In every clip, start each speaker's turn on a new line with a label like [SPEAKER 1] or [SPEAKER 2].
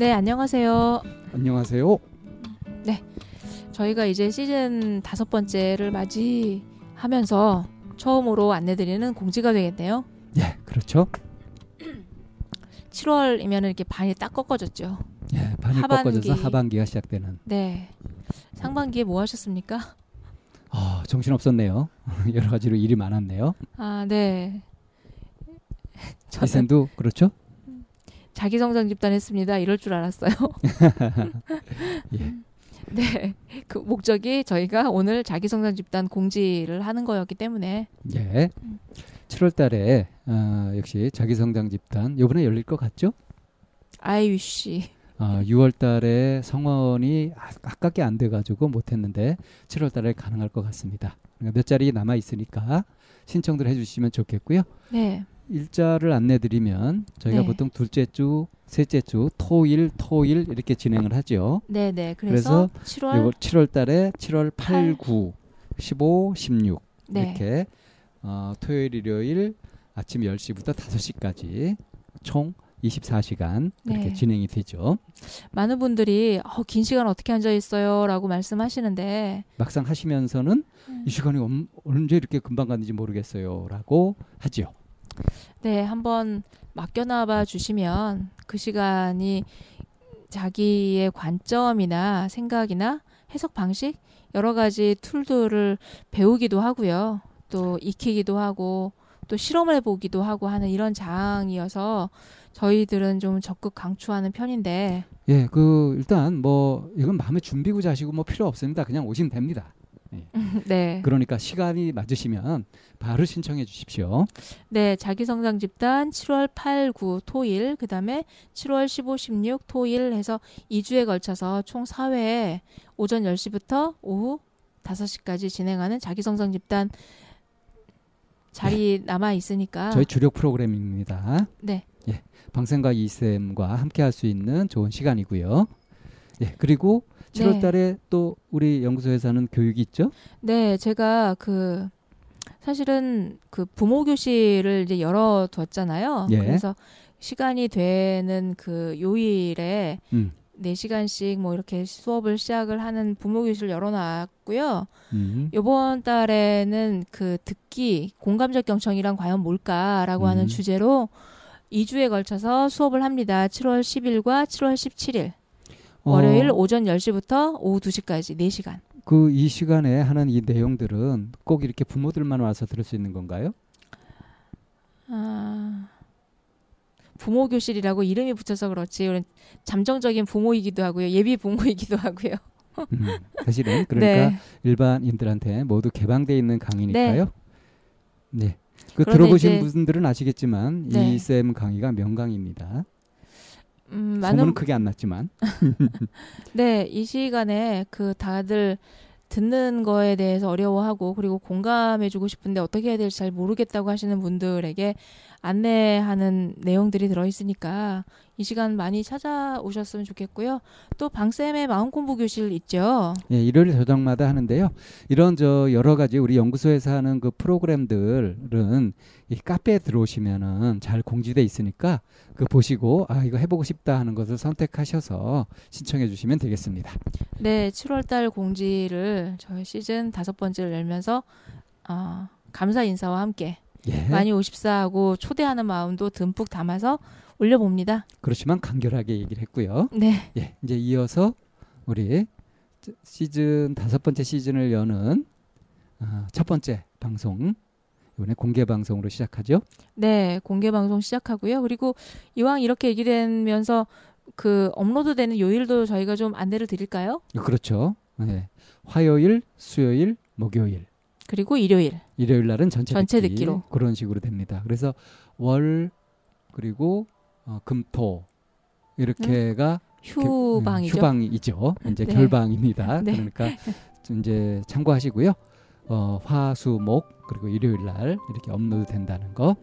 [SPEAKER 1] 네, 안녕하세요.
[SPEAKER 2] 안녕하세요.
[SPEAKER 1] 저희가 이제 시즌 다섯 번째를 맞이하면서 처음으로 안내드리는 공지가 되겠네요.
[SPEAKER 2] 예, 그렇죠.
[SPEAKER 1] 7월이면 이렇게 반이 딱 꺾어졌죠.
[SPEAKER 2] 예, 반이
[SPEAKER 1] 하반기.
[SPEAKER 2] 꺾어져서 하반기가 시작되는.
[SPEAKER 1] 네. 상반기에 뭐 하셨습니까?
[SPEAKER 2] 아, 정신 없었네요. 여러 가지로 일이 많았네요.
[SPEAKER 1] 아, 네. 저는
[SPEAKER 2] 이센도 그렇죠?
[SPEAKER 1] 자기 성장 집단 했습니다. 이럴 줄 알았어요.
[SPEAKER 2] 예.
[SPEAKER 1] 네. 그 목적이 저희가 오늘 자기 성장 집단 공지를 하는 거였기 때문에
[SPEAKER 2] 예. 7월 달에 어, 역시 자기 성장 집단 요번에 열릴 것 같죠?
[SPEAKER 1] 아이유씨.
[SPEAKER 2] 어, 6월 달에 성원이 아- 아깝게 안 돼가지고 못했는데 7월 달에 가능할 것 같습니다. 몇 자리 남아 있으니까 신청들 해주시면 좋겠고요.
[SPEAKER 1] 네.
[SPEAKER 2] 일자를 안내드리면 저희가
[SPEAKER 1] 네.
[SPEAKER 2] 보통 둘째 주, 셋째 주, 토일, 토일 이렇게 진행을 하죠.
[SPEAKER 1] 네, 네. 그래서, 7월
[SPEAKER 2] 요거 7월 달에 7월 8,
[SPEAKER 1] 팔.
[SPEAKER 2] 9, 15, 16
[SPEAKER 1] 네.
[SPEAKER 2] 이렇게 어, 토요일, 일요일 아침 10시부터 5시까지 총 24시간 그렇게
[SPEAKER 1] 네.
[SPEAKER 2] 진행이 되죠.
[SPEAKER 1] 많은 분들이 어, 긴 시간 어떻게 앉아 있어요라고 말씀하시는데
[SPEAKER 2] 막상 하시면서는
[SPEAKER 1] 음.
[SPEAKER 2] 이 시간이 엄- 언제 이렇게 금방 갔는지 모르겠어요라고 하죠.
[SPEAKER 1] 네, 한번 맡겨놔 봐 주시면 그 시간이 자기의 관점이나 생각이나 해석 방식 여러 가지 툴들을 배우기도 하고요. 또 익히기도 하고 또 실험을 해보기도 하고 하는 이런 장이어서 저희들은 좀 적극 강추하는 편인데
[SPEAKER 2] 예, 그 일단 뭐 이건 마음에 준비고 자시고 뭐 필요 없습니다. 그냥 오시면 됩니다.
[SPEAKER 1] 네,
[SPEAKER 2] 그러니까 시간이 맞으시면 바로 신청해 주십시오.
[SPEAKER 1] 네 자기 성장 집단 7월 8, 9 토일 그다음에 7월 15, 16 토일 해서 2주에 걸쳐서 총 4회 오전 10시부터 오후 5시까지 진행하는 자기 성장 집단 자리 남아 있으니까
[SPEAKER 2] 저희 주력 프로그램입니다.
[SPEAKER 1] 네.
[SPEAKER 2] 방생과 이쌤과 함께 할 수 있는 좋은 시간이고요. 예, 그리고 7월
[SPEAKER 1] 네.
[SPEAKER 2] 달에 또 우리 연구소에서는 교육이 있죠?
[SPEAKER 1] 네, 제가 그 사실은 그 부모 교실을 이제 열어 뒀잖아요.
[SPEAKER 2] 예.
[SPEAKER 1] 그래서 시간이 되는 그 요일에
[SPEAKER 2] 음.
[SPEAKER 1] 4시간씩 뭐 이렇게 수업을 시작을 하는 부모 교실을 열어 놨고요.
[SPEAKER 2] 음.
[SPEAKER 1] 요번 달에는 그 듣기 공감적 경청이란 과연 뭘까라고 하는
[SPEAKER 2] 음.
[SPEAKER 1] 주제로 2주에 걸쳐서 수업을 합니다. 7월 10일과 7월 17일.
[SPEAKER 2] 어,
[SPEAKER 1] 월요일 오전 10시부터 오후 2시까지 4시간.
[SPEAKER 2] 그 이 시간에 하는 이 내용들은 꼭 이렇게 부모들만 와서 들을 수 있는 건가요?
[SPEAKER 1] 아, 부모 교실이라고 이름이 붙여서 그렇지 잠정적인 부모이기도 하고요. 예비 부모이기도 하고요.
[SPEAKER 2] 음, 사실은 그러니까
[SPEAKER 1] 네.
[SPEAKER 2] 일반인들한테 모두 개방돼 있는 강의니까요. 네. 그
[SPEAKER 1] 그런데
[SPEAKER 2] 들어보신 분들은 아시겠지만
[SPEAKER 1] 네.
[SPEAKER 2] 이쌤 강의가 명강입니다.
[SPEAKER 1] 음,
[SPEAKER 2] 소문은
[SPEAKER 1] 많은
[SPEAKER 2] 크게 안 났지만.
[SPEAKER 1] 네, 이 시간에 그 다들 듣는 거에 대해서 어려워하고 그리고 공감해주고 싶은데 어떻게 해야 될지 잘 모르겠다고 하시는 분들에게 안내하는 내용들이 들어있으니까 이 시간 많이 찾아오셨으면 좋겠고요. 또 방쌤의 마음 공부 교실 있죠.
[SPEAKER 2] 예, 일요일 저녁마다 하는데요. 이런 저 여러 가지 우리 연구소에서 하는 그 프로그램들은 이 카페에 들어오시면은 잘 공지돼 있으니까 그 보시고 아 이거 해보고 싶다 하는 것을 선택하셔서 신청해 주시면 되겠습니다.
[SPEAKER 1] 네, 7월달 공지를 저희 시즌 다섯 번째를 열면서 아, 감사 인사와 함께
[SPEAKER 2] 예.
[SPEAKER 1] 많이 오십사 하고 초대하는 마음도 듬뿍 담아서 올려봅니다.
[SPEAKER 2] 그렇지만 간결하게 얘기를 했고요.
[SPEAKER 1] 네.
[SPEAKER 2] 예, 이제 이어서 우리 시즌 다섯 번째 시즌을 여는 아, 첫 번째 방송 이번에 공개 방송으로 시작하죠.
[SPEAKER 1] 네, 공개 방송 시작하고요. 그리고 이왕 이렇게 얘기되면서 그 업로드되는 요일도 저희가 좀 안내를 드릴까요?
[SPEAKER 2] 그렇죠. 네. 화요일, 수요일, 목요일,
[SPEAKER 1] 그리고 일요일.
[SPEAKER 2] 일요일 날은 전체,
[SPEAKER 1] 전체
[SPEAKER 2] 듣기.
[SPEAKER 1] 듣기 로.
[SPEAKER 2] 그런 식으로 됩니다. 그래서 월 그리고 어, 금토 이렇게가
[SPEAKER 1] 휴방이죠.
[SPEAKER 2] 음, 휴방이죠. 이제
[SPEAKER 1] 네.
[SPEAKER 2] 결방입니다.
[SPEAKER 1] 네.
[SPEAKER 2] 그러니까 이제 참고하시고요. 어, 화, 수, 목 그리고 일요일 날 이렇게 업로드 된다는 거.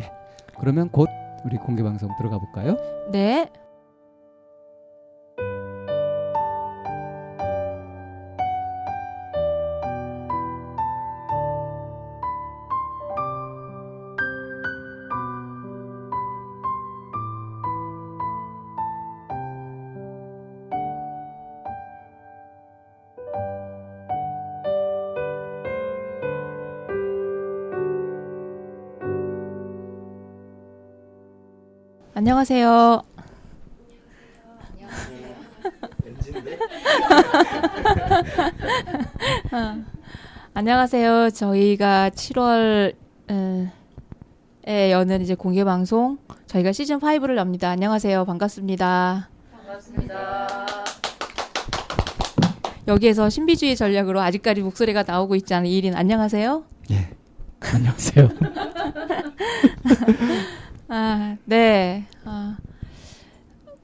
[SPEAKER 2] 예. 그러면 곧 우리 공개 방송 들어가 볼까요?
[SPEAKER 1] 네. 안녕하세요. 아, 안녕하세요. 저희가 7월 에 여는 이제 공개 방송 저희가 시즌 5를 엽니다. 안녕하세요. 반갑습니다. 반갑습니다. 여기에서 신비주의 전략으로 아직까지 목소리가 나오고 있지 않은 이일인 안녕하세요.
[SPEAKER 2] 예. 안녕하세요.
[SPEAKER 1] 아, 네. 아,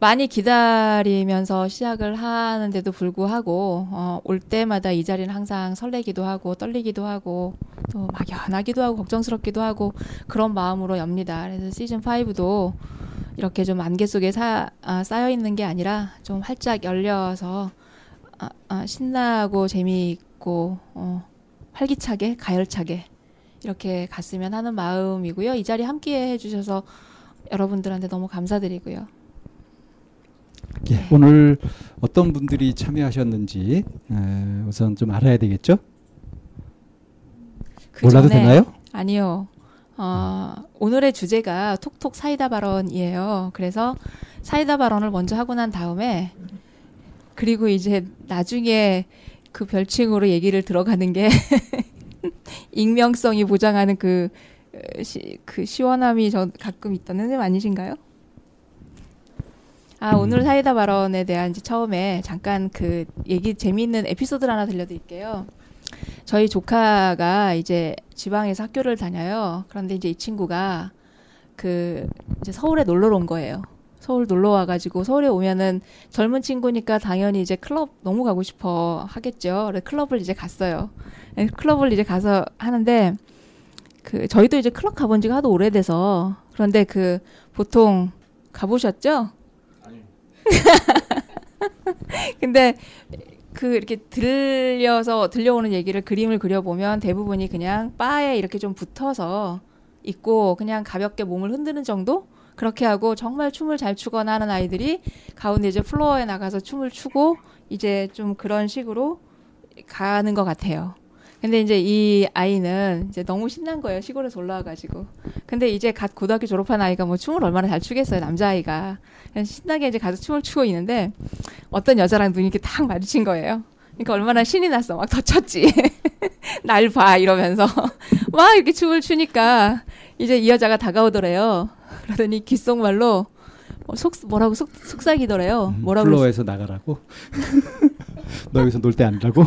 [SPEAKER 1] 많이 기다리면서 시작을 하는데도 불구하고 어, 올 때마다 이 자리는 항상 설레기도 하고 떨리기도 하고 또 막연하기도 하고 걱정스럽기도 하고 그런 마음으로 엽니다. 그래서 시즌 5도 이렇게 좀 안개 속에 사, 아, 쌓여 있는 게 아니라 좀 활짝 열려서 아, 아, 신나고 재미있고 어, 활기차게 가열차게 이렇게 갔으면 하는 마음이고요. 이 자리 함께 해주셔서 여러분들한테 너무 감사드리고요.
[SPEAKER 2] 예, 오늘 어떤 분들이 참여하셨는지 에, 우선 좀 알아야 되겠죠?
[SPEAKER 1] 그
[SPEAKER 2] 몰라도
[SPEAKER 1] 전에-
[SPEAKER 2] 되나요?
[SPEAKER 1] 아니요. 어, 오늘의 주제가 톡톡 사이다 발언이에요. 그래서 사이다 발언을 먼저 하고 난 다음에 그리고 이제 나중에 그 별칭으로 얘기를 들어가는 게 익명성이 보장하는 그, 어, 시, 그 시원함이 저 가끔 있다는 점 아니신가요? 아, 오늘 사이다 발언에 대한 이제 처음에 잠깐 그 얘기 재미있는 에피소드를 하나 들려드릴게요. 저희 조카가 이제 지방에서 학교를 다녀요. 그런데 이제 이 친구가 그 이제 서울에 놀러 온 거예요. 서울 놀러 와가지고 서울에 오면은 젊은 친구니까 당연히 이제 클럽 너무 가고 싶어 하겠죠. 그래서 클럽을 이제 갔어요. 네, 클럽을 이제 가서 하는데 그 저희도 이제 클럽 가본 지가 하도 오래돼서 그런데 그 보통 가보셨죠? 근데 그 이렇게 들려서 들려오는 얘기를 그림을 그려보면 대부분이 그냥 바에 이렇게 좀 붙어서 있고 그냥 가볍게 몸을 흔드는 정도 그렇게 하고 정말 춤을 잘 추거나 하는 아이들이 가운데 이제 플로어에 나가서 춤을 추고 이제 좀 그런 식으로 가는 것 같아요. 근데 이제 이 아이는 이제 너무 신난 거예요. 시골에서 올라와가지고. 근데 이제 갓 고등학교 졸업한 아이가 뭐 춤을 얼마나 잘 추겠어요. 남자아이가. 신나게 이제 가서 춤을 추고 있는데 어떤 여자랑 눈이 이렇게 딱 마주친 거예요. 그러니까 얼마나 신이 났어. 막더 쳤지. 날 봐. 이러면서. 막 이렇게 춤을 추니까 이제 이 여자가 다가오더래요. 그러더니 귓속말로 어, 속, 뭐라고 속, 속삭이더래요.
[SPEAKER 2] 음,
[SPEAKER 1] 뭐라고
[SPEAKER 2] 플로어에서 나가라고? 너 여기서 놀때 아니라고?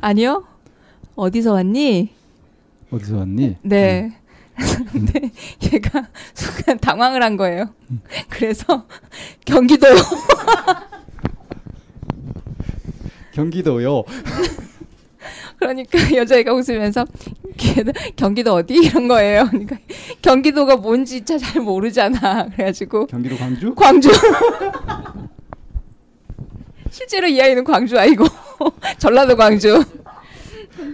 [SPEAKER 1] 아니요. 어디서 왔니?
[SPEAKER 2] 어디서 왔니?
[SPEAKER 1] 네. 근데 얘가 순간 당황을 한 거예요. 그래서 경기도요.
[SPEAKER 2] 경기도요.
[SPEAKER 1] 그러니까 여자애가 웃으면서 걔는 경기도 어디 이런 거예요. 그러니까 경기도가 뭔지 잘 모르잖아. 그래가지고
[SPEAKER 2] 경기도 광주?
[SPEAKER 1] 광주. 실제로 이 아이는 광주 아이고 전라도 광주.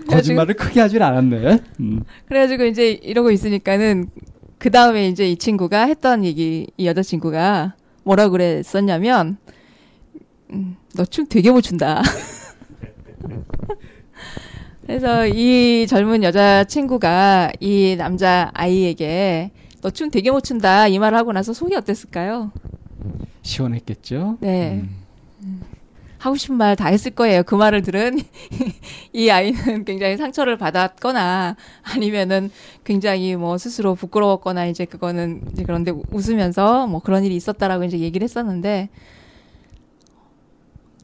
[SPEAKER 2] 거짓말을 크게 하진 않았네. 음.
[SPEAKER 1] 그래가지고 이제 이러고 있으니까는 그 다음에 이제 이 친구가 했던 얘기 이 여자 친구가 뭐라 그랬었냐면 음, 너춤 되게 못 춘다. 그래서 이 젊은 여자 친구가 이 남자 아이에게 너 춤 되게 못 춘다 이 말을 하고 나서 속이 어땠을까요?
[SPEAKER 2] 시원했겠죠?
[SPEAKER 1] 네.
[SPEAKER 2] 음.
[SPEAKER 1] 하고 싶은 말 다 했을 거예요. 그 말을 들은 이 아이는 굉장히 상처를 받았거나 아니면은 굉장히 뭐 스스로 부끄러웠거나 이제 그거는 이제 그런데 웃으면서 뭐 그런 일이 있었다라고 이제 얘기를 했었는데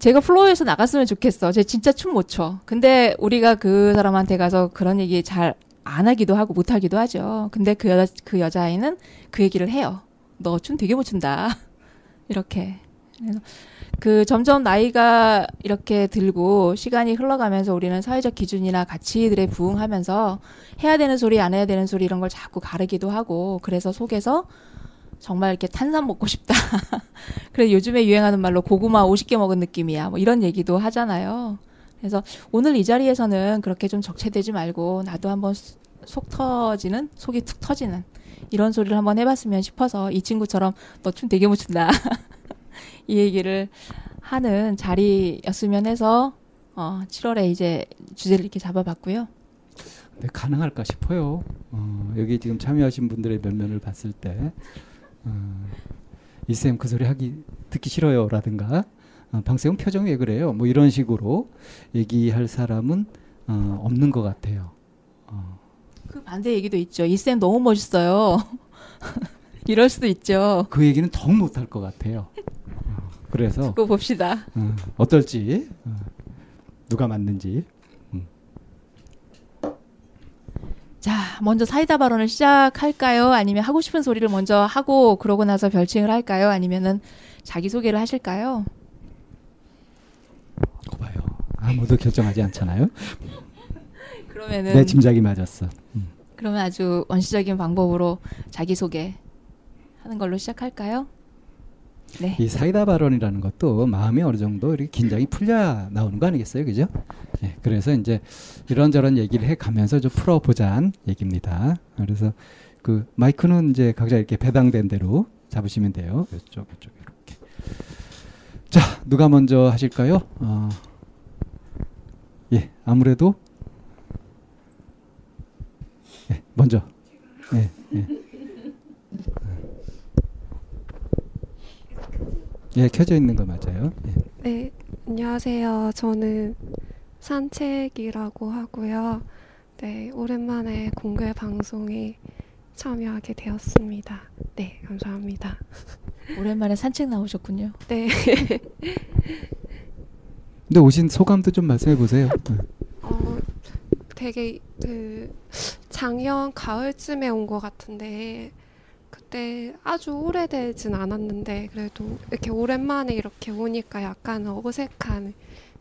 [SPEAKER 1] 제가 플로어에서 나갔으면 좋겠어. 제 진짜 춤 못 춰. 근데 우리가 그 사람한테 가서 그런 얘기 잘 안 하기도 하고 못 하기도 하죠. 근데 그 여자 그 여자아이는 그 얘기를 해요. 너 춤 되게 못 춘다. 이렇게. 그래서 그 점점 나이가 이렇게 들고 시간이 흘러가면서 우리는 사회적 기준이나 가치들에 부응하면서 해야 되는 소리 안 해야 되는 소리 이런 걸 자꾸 가르기도 하고 그래서 속에서 정말 이렇게 탄산 먹고 싶다. 그래서 요즘에 유행하는 말로 고구마 50개 먹은 느낌이야. 뭐 이런 얘기도 하잖아요. 그래서 오늘 이 자리에서는 그렇게 좀 적체되지 말고 나도 한번 수- 속 터지는 속이 툭 터지는 이런 소리를 한번 해봤으면 싶어서 이 친구처럼 너 춤 되게 못 춘다. 이 얘기를 하는 자리였으면 해서 어, 7월에 이제 주제를 이렇게 잡아봤고요.
[SPEAKER 2] 네, 가능할까 싶어요. 어, 여기 지금 참여하신 분들의 면면을 봤을 때, 어, 이쌤 그 소리 하기 듣기 싫어요라든가, 어, 방세용 표정이 왜 그래요? 뭐 이런 식으로 얘기할 사람은 어, 없는 것 같아요. 어,
[SPEAKER 1] 그 반대 얘기도 있죠. 이 쌤 너무 멋있어요. 이럴 수도 있죠.
[SPEAKER 2] 그 얘기는 더욱 못할 것 같아요. 어, 그래서
[SPEAKER 1] 듣고 봅시다.
[SPEAKER 2] 어, 어떨지 어, 누가 맞는지
[SPEAKER 1] 자, 먼저 사이다 발언을 시작할까요? 아니면 하고 싶은 소리를 먼저 하고 그러고 나서 별칭을 할까요? 아니면은 자기 소개를 하실까요?
[SPEAKER 2] 거 봐요. 아무도 결정하지 않잖아요.
[SPEAKER 1] 그러면은
[SPEAKER 2] 내 짐작이 맞았어.
[SPEAKER 1] 그러면 아주 원시적인 방법으로 자기 소개 하는 걸로 시작할까요? 네.
[SPEAKER 2] 이 사이다 발언이라는 것도 마음이 어느 정도 이렇게 긴장이 풀려야 나오는 거 아니겠어요, 그죠? 예, 그래서 이제 이런저런 얘기를 해 가면서 좀 풀어보자는 얘기입니다. 그래서 그 마이크는 이제 각자 이렇게 배당된 대로 잡으시면 돼요. 이쪽, 이쪽 이렇게. 자, 누가 먼저 하실까요? 어, 예, 아무래도 예, 먼저. 예, 예. 예, 켜져 있는 거 맞아요. 예.
[SPEAKER 3] 네, 안녕하세요. 저는 산책이라고 하고요. 네, 오랜만에 공개 방송에 참여하게 되었습니다. 네, 감사합니다.
[SPEAKER 1] 오랜만에 산책 나오셨군요.
[SPEAKER 3] 네,
[SPEAKER 2] 근데 오신 소감도 좀 말씀해 보세요. 네.
[SPEAKER 3] 어, 되게 그 작년 가을쯤에 온 것 같은데 그때 아주 오래되진 않았는데 그래도 이렇게 오랜만에 이렇게 오니까 약간 어색한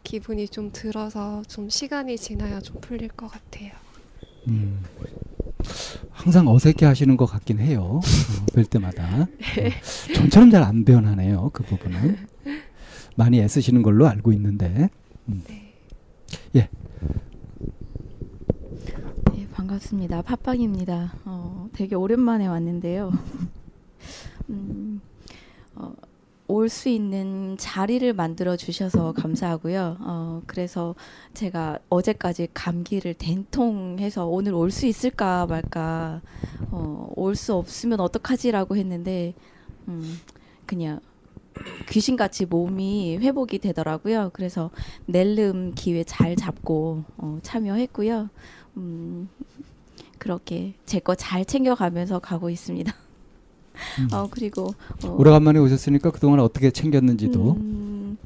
[SPEAKER 3] 기분이 좀 들어서 좀 시간이 지나야 좀 풀릴 것 같아요.
[SPEAKER 2] 음. 항상 어색해 하시는 것 같긴 해요. 어, 뵐 때마다. 어, 좀처럼 잘 안 변하네요. 그 부분은. 많이 애쓰시는 걸로 알고 있는데.
[SPEAKER 3] 네.
[SPEAKER 4] 네, 반갑습니다. 팟빵입니다. 어, 되게 오랜만에 왔는데요. 음, 어, 올수 있는 자리를 만들어 주셔서 감사하고요. 어, 그래서 제가 어제까지 감기를 된통해서 오늘 올 수 있을까 말까, 어, 올 수 없으면 어떡하지라고 했는데, 음, 그냥 귀신같이 몸이 회복이 되더라고요. 그래서 낼름 기회 잘 잡고 어, 참여했고요. 음, 그렇게 제 거 잘 챙겨가면서 가고 있습니다.
[SPEAKER 2] 음.
[SPEAKER 4] 어, 그리고 어,
[SPEAKER 2] 오래간만에 오셨으니까 그동안 어떻게 챙겼는지도.
[SPEAKER 4] 음,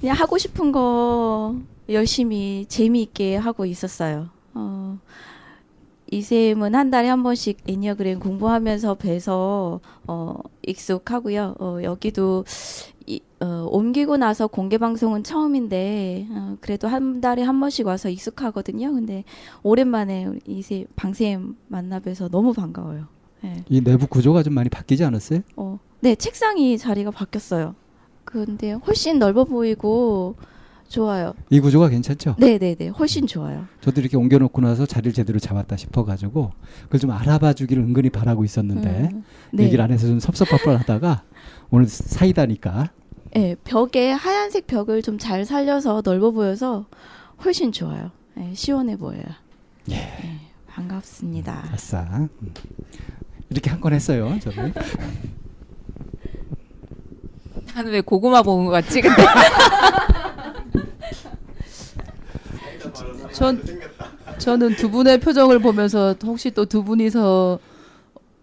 [SPEAKER 4] 그냥 하고 싶은 거 열심히 재미있게 하고 있었어요. 어, 이쌤은 한 달에 한 번씩 애니어그램 공부하면서 뵈서 어, 익숙하고요. 어, 여기도 이, 어, 옮기고 나서 공개 방송은 처음인데 어, 그래도 한 달에 한 번씩 와서 익숙하거든요. 근데 오랜만에 이쌤 방쌤 만나 뵈서 너무 반가워요. 네.
[SPEAKER 2] 이 내부 구조가 좀 많이 바뀌지 않았어요?
[SPEAKER 4] 어, 네, 책상이 자리가 바뀌었어요. 근데 훨씬 넓어 보이고 좋아요.
[SPEAKER 2] 이 구조가 괜찮죠?
[SPEAKER 4] 네, 네, 네. 훨씬 좋아요.
[SPEAKER 2] 저도 이렇게 옮겨놓고 나서 자리를 제대로 잡았다 싶어가지고 그걸 좀 알아봐 주기를 은근히 바라고 있었는데
[SPEAKER 4] 음, 네.
[SPEAKER 2] 얘기를 안 해서 좀 섭섭하다가 오늘 사이다니까
[SPEAKER 4] 네, 벽에 하얀색 벽을 좀 잘 살려서 넓어 보여서 훨씬 좋아요. 네, 시원해 보여요.
[SPEAKER 2] 예.
[SPEAKER 4] 네, 반갑습니다.
[SPEAKER 2] 아싸. 음. 이렇게 한 건 했어요. 저는.
[SPEAKER 1] 나는 왜 고구마 먹은 것 같지? 근데
[SPEAKER 5] 전 저는 두 분의 표정을 보면서 혹시 또 두 분이서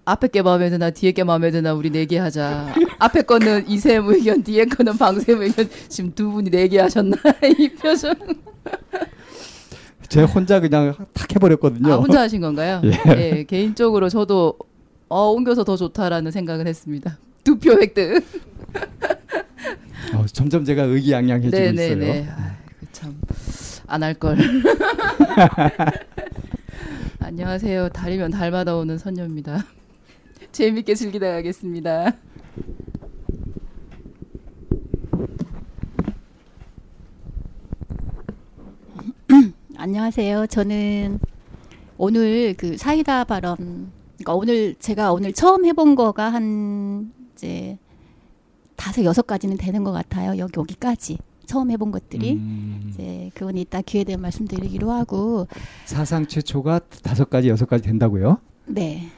[SPEAKER 5] 앞에 게 마음에 드나 뒤에 게 마음에 드나 우리 내기하자. 앞에 거는 이샘 의견, 뒤에 거는 방샘 의견. 지금 두 분이 내기하셨나 이 표정.
[SPEAKER 2] 제 혼자 그냥 탁 해버렸거든요.
[SPEAKER 5] 아 혼자 하신 건가요?
[SPEAKER 2] 예.
[SPEAKER 5] 예, 개인적으로 저도 어 옮겨서 더 좋다라는 생각은 했습니다. 두 표 획득.
[SPEAKER 2] 어, 점점 제가 의기양양해지고 있어요.
[SPEAKER 5] 네네네. 참 안 할 걸. 안녕하세요. 달이면 달마다 오는 선녀입니다. 재밌게 즐기다 가겠습니다.
[SPEAKER 6] 안녕하세요. 저는 오늘 그 사이다 발언, 그러니까 오늘 제가 오늘 처음 해본 거가 한 이제 다섯 여섯 가지는 되는 것 같아요. 여기 여기까지 처음 해본 것들이
[SPEAKER 2] 음,
[SPEAKER 6] 이제 그건 이따 기회 되면 말씀드리기로 하고
[SPEAKER 2] 사상 최초가 다섯 가지 여섯 가지 된다고요?
[SPEAKER 6] 네.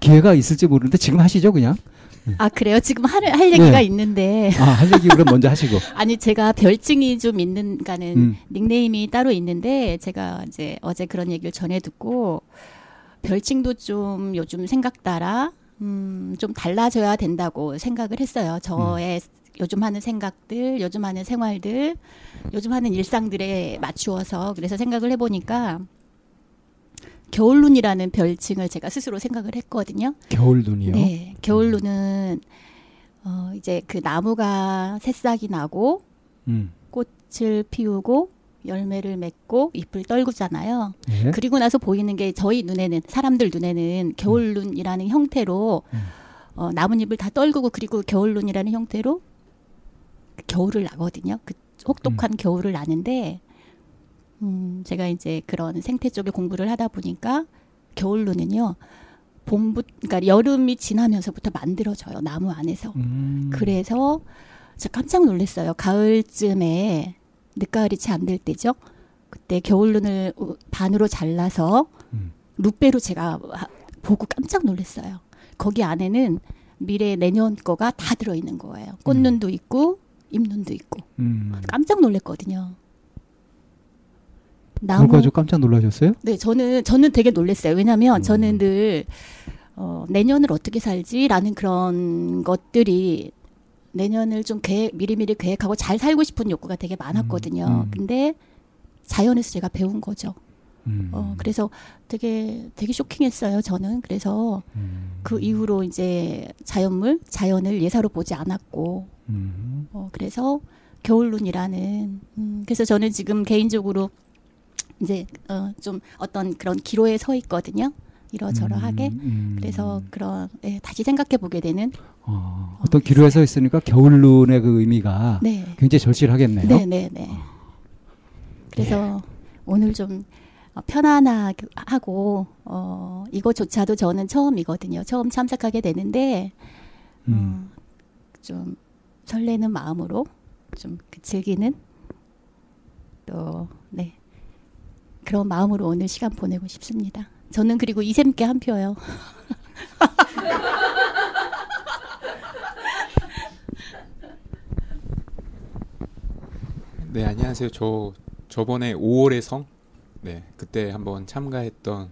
[SPEAKER 2] 기회가 있을지 모르는데 지금 하시죠 그냥.
[SPEAKER 6] 아 그래요? 지금 할, 할 얘기가
[SPEAKER 2] 네.
[SPEAKER 6] 있는데
[SPEAKER 2] 아, 할 얘기 그럼 먼저 하시고.
[SPEAKER 6] 아니 제가 별칭이 좀 있는 그러니까는
[SPEAKER 2] 음.
[SPEAKER 6] 닉네임이 따로 있는데 제가 이제 어제 그런 얘기를 전해 듣고 별칭도 좀 요즘 생각 따라 음, 좀 달라져야 된다고 생각을 했어요. 저의 요즘 하는 생각들, 요즘 하는 생활들, 요즘 하는 일상들에 맞추어서 그래서 생각을 해보니까 겨울눈이라는 별칭을 제가 스스로 생각을 했거든요.
[SPEAKER 2] 겨울 눈이요.
[SPEAKER 6] 네, 겨울눈은 어, 이제 그 나무가 새싹이 나고
[SPEAKER 2] 음.
[SPEAKER 6] 꽃을 피우고 열매를 맺고 잎을 떨구잖아요.
[SPEAKER 2] 네.
[SPEAKER 6] 그리고 나서 보이는 게 저희 눈에는 사람들 눈에는 겨울눈이라는 형태로
[SPEAKER 2] 음.
[SPEAKER 6] 어, 나뭇잎을 다 떨구고 그리고 겨울눈이라는 형태로 겨울을 나거든요. 그 혹독한 겨울을 나는데 음, 제가 이제 그런 생태 쪽에 공부를 하다 보니까 겨울눈은요. 봄부 그러니까 여름이 지나면서부터 만들어져요. 나무 안에서.
[SPEAKER 2] 음.
[SPEAKER 6] 그래서 저 깜짝 놀랐어요. 가을쯤에 늦가을이 채 안 될 때죠. 그때 겨울 눈을 우- 반으로 잘라서
[SPEAKER 2] 음.
[SPEAKER 6] 룻배로 제가 하- 보고 깜짝 놀랐어요. 거기 안에는 미래 내년 거가 다 들어 있는 거예요. 꽃눈도 있고 잎눈도 있고
[SPEAKER 2] 음.
[SPEAKER 6] 깜짝 놀랐거든요. 나무
[SPEAKER 2] 가지고 깜짝 놀라셨어요?
[SPEAKER 6] 네, 저는 저는 되게 놀랐어요. 왜냐하면
[SPEAKER 2] 음.
[SPEAKER 6] 저는 늘 어, 내년을 어떻게 살지라는 그런 것들이 내년을 좀 계획, 미리미리 계획하고 잘 살고 싶은 욕구가 되게 많았거든요.
[SPEAKER 2] 음, 음.
[SPEAKER 6] 근데 자연에서 제가 배운 거죠.
[SPEAKER 2] 음.
[SPEAKER 6] 어, 그래서 되게 되게 쇼킹했어요. 저는 그래서
[SPEAKER 2] 음.
[SPEAKER 6] 그 이후로 이제 자연물, 자연을 예사로 보지 않았고
[SPEAKER 2] 음.
[SPEAKER 6] 어, 그래서 겨울눈이라는 음, 그래서 저는 지금 개인적으로 이제 어, 좀 어떤 그런 기로에 서 있거든요. 이러저러하게.
[SPEAKER 2] 음.
[SPEAKER 6] 그래서 그런 예, 다시 생각해 보게 되는
[SPEAKER 2] 어, 어떤 기로에 서 있으니까 겨울눈의 그 의미가
[SPEAKER 6] 네.
[SPEAKER 2] 굉장히 절실하겠네요.
[SPEAKER 6] 네, 네, 네. 그래서 오늘 좀 어, 편안하고 어, 이거조차도 저는 처음이거든요. 처음 참석하게 되는데
[SPEAKER 2] 음.
[SPEAKER 6] 어, 좀 설레는 마음으로 좀그 즐기는 또 네. 그런 마음으로 오늘 시간 보내고 싶습니다. 저는 그리고 이샘께 한 표요.
[SPEAKER 7] 네 안녕하세요. 저 저번에 5월의 성, 네 그때 한번 참가했던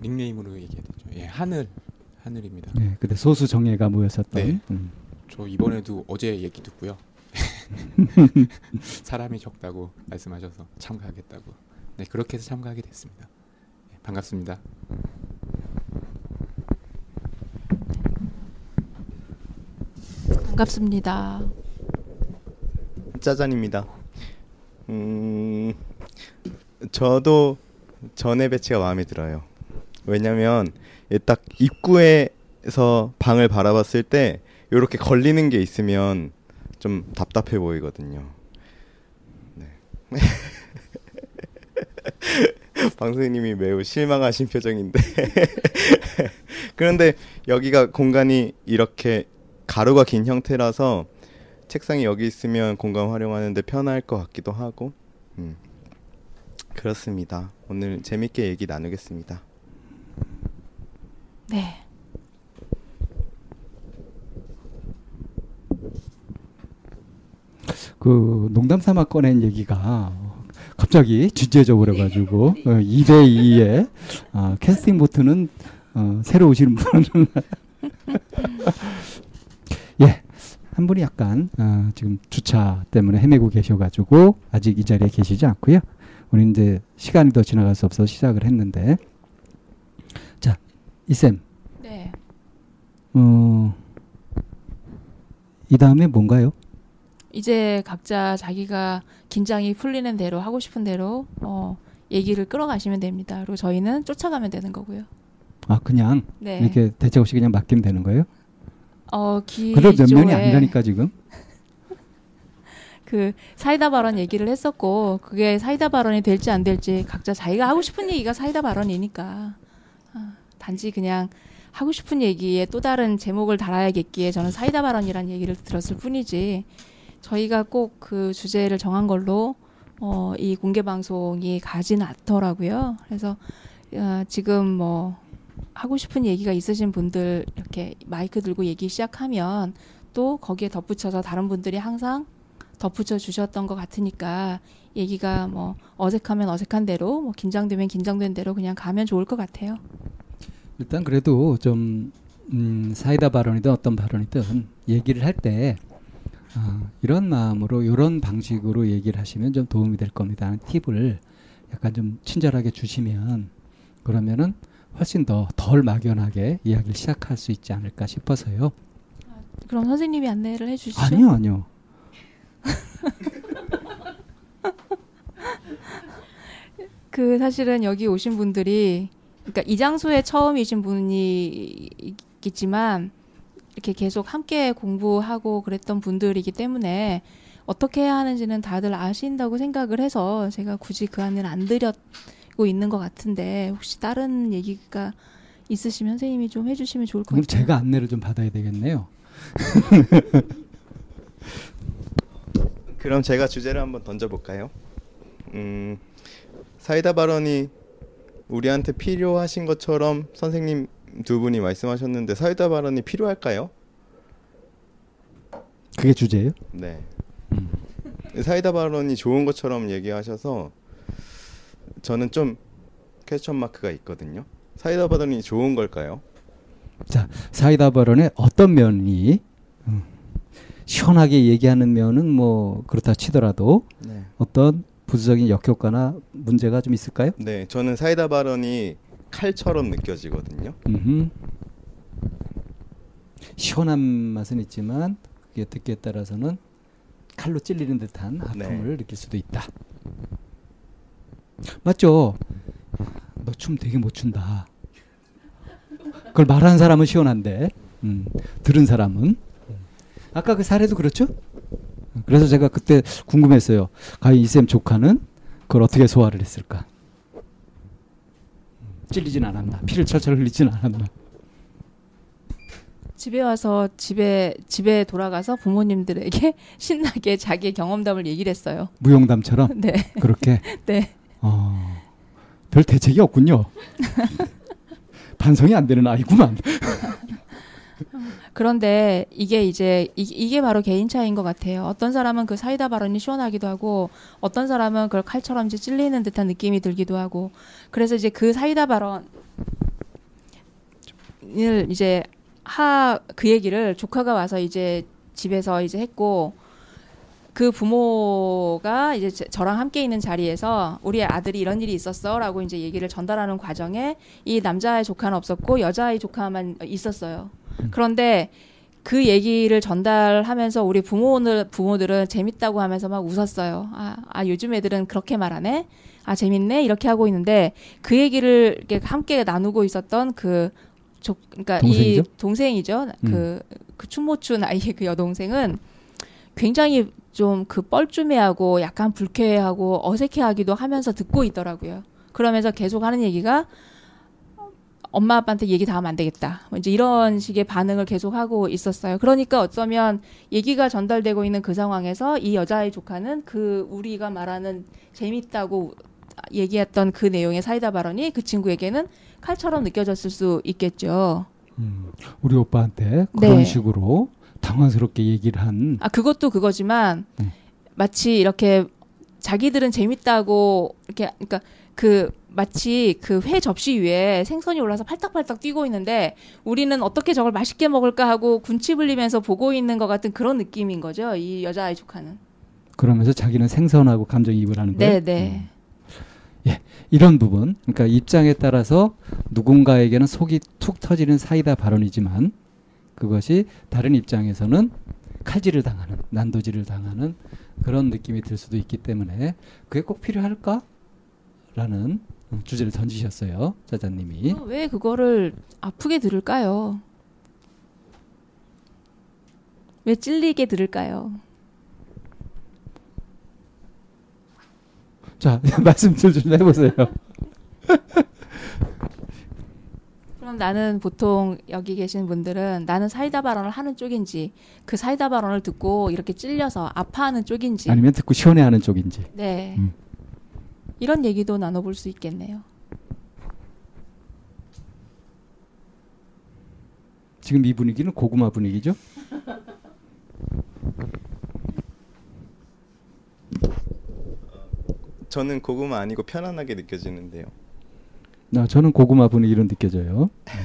[SPEAKER 7] 닉네임으로 얘기해야 되죠. 예 하늘 하늘입니다.
[SPEAKER 2] 네, 그때 소수 정예가 모였었던.
[SPEAKER 7] 네.
[SPEAKER 2] 음.
[SPEAKER 7] 저 이번에도 어제 얘기 듣고요. 사람이 적다고 말씀하셔서 참가하겠다고. 네 그렇게 해서 참가하게 됐습니다. 네, 반갑습니다.
[SPEAKER 1] 반갑습니다.
[SPEAKER 8] 짜잔입니다. 음, 저도 전의 배치가 마음에 들어요. 왜냐면 이딱 입구에서 방을 바라봤을 때 이렇게 걸리는 게 있으면 좀 답답해 보이거든요. 네. 방송님이 매우 실망하신 표정인데 그런데 여기가 공간이 이렇게 가로가 긴 형태라서 책상이 여기 있으면 공간 활용하는데 편할 것 같기도 하고 음. 그렇습니다. 오늘 재밌게 얘기 나누겠습니다.
[SPEAKER 1] 네.
[SPEAKER 2] 그 농담 삼아 꺼낸 얘기가 갑자기 주제져 버려가지고 어, 2대 2의 아, 캐스팅 보트는 어, 새로 오시는 분은 예. 한 분이 약간 어, 지금 주차 때문에 헤매고 계셔가지고 아직 이 자리에 계시지 않고요. 우리 이제 시간이 더 지나갈 수 없어 시작을 했는데 자 이쌤
[SPEAKER 1] 네.
[SPEAKER 2] 어, 이 다음에 뭔가요?
[SPEAKER 1] 이제 각자 자기가 긴장이 풀리는 대로 하고 싶은 대로 어, 얘기를 끌어가시면 됩니다. 그리고 저희는 쫓아가면 되는 거고요.
[SPEAKER 2] 아 그냥
[SPEAKER 1] 네.
[SPEAKER 2] 이렇게 대책 없이 그냥 맡기면 되는 거예요?
[SPEAKER 1] 어, 기
[SPEAKER 2] 그럴 몇 면이 아니라니까 지금.
[SPEAKER 1] 그 사이다 발언 얘기를 했었고 그게 사이다 발언이 될지 안 될지 각자 자기가 하고 싶은 얘기가 사이다 발언이니까 아, 단지 그냥 하고 싶은 얘기에 또 다른 제목을 달아야겠기에 저는 사이다 발언이란 얘기를 들었을 뿐이지 저희가 꼭 그 주제를 정한 걸로 어, 이 공개 방송이 가지는 않더라고요. 그래서 어, 지금 뭐 하고 싶은 얘기가 있으신 분들 이렇게 마이크 들고 얘기 시작하면 또 거기에 덧붙여서 다른 분들이 항상 덧붙여 주셨던 것 같으니까 얘기가 뭐 어색하면 어색한 대로 뭐 긴장되면 긴장된 대로 그냥 가면 좋을 것 같아요.
[SPEAKER 2] 일단 그래도 좀 음, 사이다 발언이든 어떤 발언이든 얘기를 할 때 아, 이런 마음으로 이런 방식으로 얘기를 하시면 좀 도움이 될 겁니다. 하는 팁을 약간 좀 친절하게 주시면 그러면은 훨씬 더 덜 막연하게 이야기를 시작할 수 있지 않을까 싶어서요.
[SPEAKER 1] 그럼 선생님이 안내를 해주시죠.
[SPEAKER 2] 아니요, 아니요.
[SPEAKER 1] 그 사실은 여기 오신 분들이 그러니까 이 장소에 처음이신 분이겠지만 이렇게 계속 함께 공부하고 그랬던 분들이기 때문에 어떻게 해야 하는지는 다들 아신다고 생각을 해서 제가 굳이 그 안을 안 드렸고 있는 것 같은데 혹시 다른 얘기가 있으시면 선생님이 좀 해주시면 좋을 것
[SPEAKER 2] 그럼
[SPEAKER 1] 같아요.
[SPEAKER 2] 제가 안내를 좀 받아야 되겠네요.
[SPEAKER 8] 그럼 제가 주제를 한번 던져볼까요? 음, 사이다 발언이 우리한테 필요하신 것처럼 선생님 두 분이 말씀하셨는데 사이다 발언이 필요할까요?
[SPEAKER 2] 그게 주제예요?
[SPEAKER 8] 네. 사이다 발언이 좋은 것처럼 얘기하셔서 저는 좀 퀘스천 마크가 있거든요. 사이다 발언이 좋은 걸까요?
[SPEAKER 2] 자, 사이다 발언의 어떤 면이 음, 시원하게 얘기하는 면은 뭐 그렇다 치더라도
[SPEAKER 8] 네.
[SPEAKER 2] 어떤 부수적인 역효과나 문제가 좀 있을까요?
[SPEAKER 8] 네, 저는 사이다 발언이 칼처럼 느껴지거든요.
[SPEAKER 2] 음흠. 시원한 맛은 있지만 그게 듣기에 따라서는 칼로 찔리는 듯한 아픔을 느낄 수도 있다. 맞죠? 너 춤 되게 못 춘다. 그걸 말하는 사람은 시원한데 음, 들은 사람은 아까 그 사례도 그렇죠? 그래서 제가 그때 궁금했어요. 과연 이쌤 조카는 그걸 어떻게 소화를 했을까? 찔리진 않았나? 피를 철철 흘리진 않았나?
[SPEAKER 1] 집에 와서 집에 집에 돌아가서 부모님들에게 신나게 자기의 경험담을 얘기를 했어요.
[SPEAKER 2] 무용담처럼
[SPEAKER 1] 네.
[SPEAKER 2] 그렇게
[SPEAKER 1] 네.
[SPEAKER 2] 어, 별 대책이 없군요. 반성이 안 되는 아이구만.
[SPEAKER 1] 그런데 이게 이제 이, 이게 바로 개인 차이인 것 같아요. 어떤 사람은 그 사이다 발언이 시원하기도 하고 어떤 사람은 그걸 칼처럼 이제 찔리는 듯한 느낌이 들기도 하고 그래서 이제 그 사이다 발언을 이제 하 그 얘기를 조카가 와서 이제 집에서 이제 했고 그 부모가 이제 제- 저랑 함께 있는 자리에서 우리 아들이 이런 일이 있었어라고 이제 얘기를 전달하는 과정에 이 남자의 조카는 없었고 여자의 조카만 있었어요. 그런데 그 얘기를 전달하면서 우리 부모들 부모들은 재밌다고 하면서 막 웃었어요. 아, 아 요즘 애들은 그렇게 말하네. 아 재밌네 이렇게 하고 있는데 그 얘기를 이렇게 함께 나누고 있었던 그 조, 그러니까
[SPEAKER 2] 동생이죠?
[SPEAKER 1] 이 동생이죠. 그, 그 춤모춘 아이의 그 여동생은 굉장히 좀 그 뻘쭘해하고 약간 불쾌해하고 어색해하기도 하면서 듣고 있더라고요. 그러면서 계속 하는 얘기가 엄마 아빠한테 얘기 다 하면 안 되겠다. 뭐 이제 이런 식의 반응을 계속 하고 있었어요. 그러니까 어쩌면 얘기가 전달되고 있는 그 상황에서 이 여자의 조카는 그 우리가 말하는 재밌다고 얘기했던 그 내용의 사이다 발언이 그 친구에게는 칼처럼 느껴졌을 수 있겠죠.
[SPEAKER 2] 음, 우리 오빠한테 그런
[SPEAKER 1] 네.
[SPEAKER 2] 식으로 당황스럽게 얘기를 한
[SPEAKER 1] 아 그것도 그거지만
[SPEAKER 2] 음.
[SPEAKER 1] 마치 이렇게 자기들은 재밌다고 이렇게 그러니까 그 마치 그 회 접시 위에 생선이 올라서 팔딱팔딱 뛰고 있는데 우리는 어떻게 저걸 맛있게 먹을까 하고 군침 흘리면서 보고 있는 것 같은 그런 느낌인 거죠. 이 여자 아이 조카는.
[SPEAKER 2] 그러면서 자기는 생선하고 감정이입을 하는 거예요.
[SPEAKER 1] 네, 네.
[SPEAKER 2] 이런 부분, 그러니까 입장에 따라서 누군가에게는 속이 툭 터지는 사이다 발언이지만 그것이 다른 입장에서는 칼질을 당하는, 난도질을 당하는 그런 느낌이 들 수도 있기 때문에 그게 꼭 필요할까? 라는 주제를 던지셨어요, 자자님이.
[SPEAKER 1] 어, 왜 그거를 아프게 들을까요? 왜 찔리게 들을까요?
[SPEAKER 2] 자, 말씀 좀, 좀 해보세요.
[SPEAKER 1] 그럼 나는 보통 여기 계신 분들은 나는 사이다 발언을 하는 쪽인지 그 사이다 발언을 듣고 이렇게 찔려서 아파하는 쪽인지
[SPEAKER 2] 아니면 듣고 시원해하는 쪽인지.
[SPEAKER 1] 네
[SPEAKER 2] 음.
[SPEAKER 1] 이런 얘기도 나눠볼 수 있겠네요.
[SPEAKER 2] 지금 이 분위기는 고구마 분위기죠?
[SPEAKER 8] 저는 고구마 아니고 편안하게 느껴지는데요.
[SPEAKER 2] 나 저는 고구마 분위기로 느껴져요.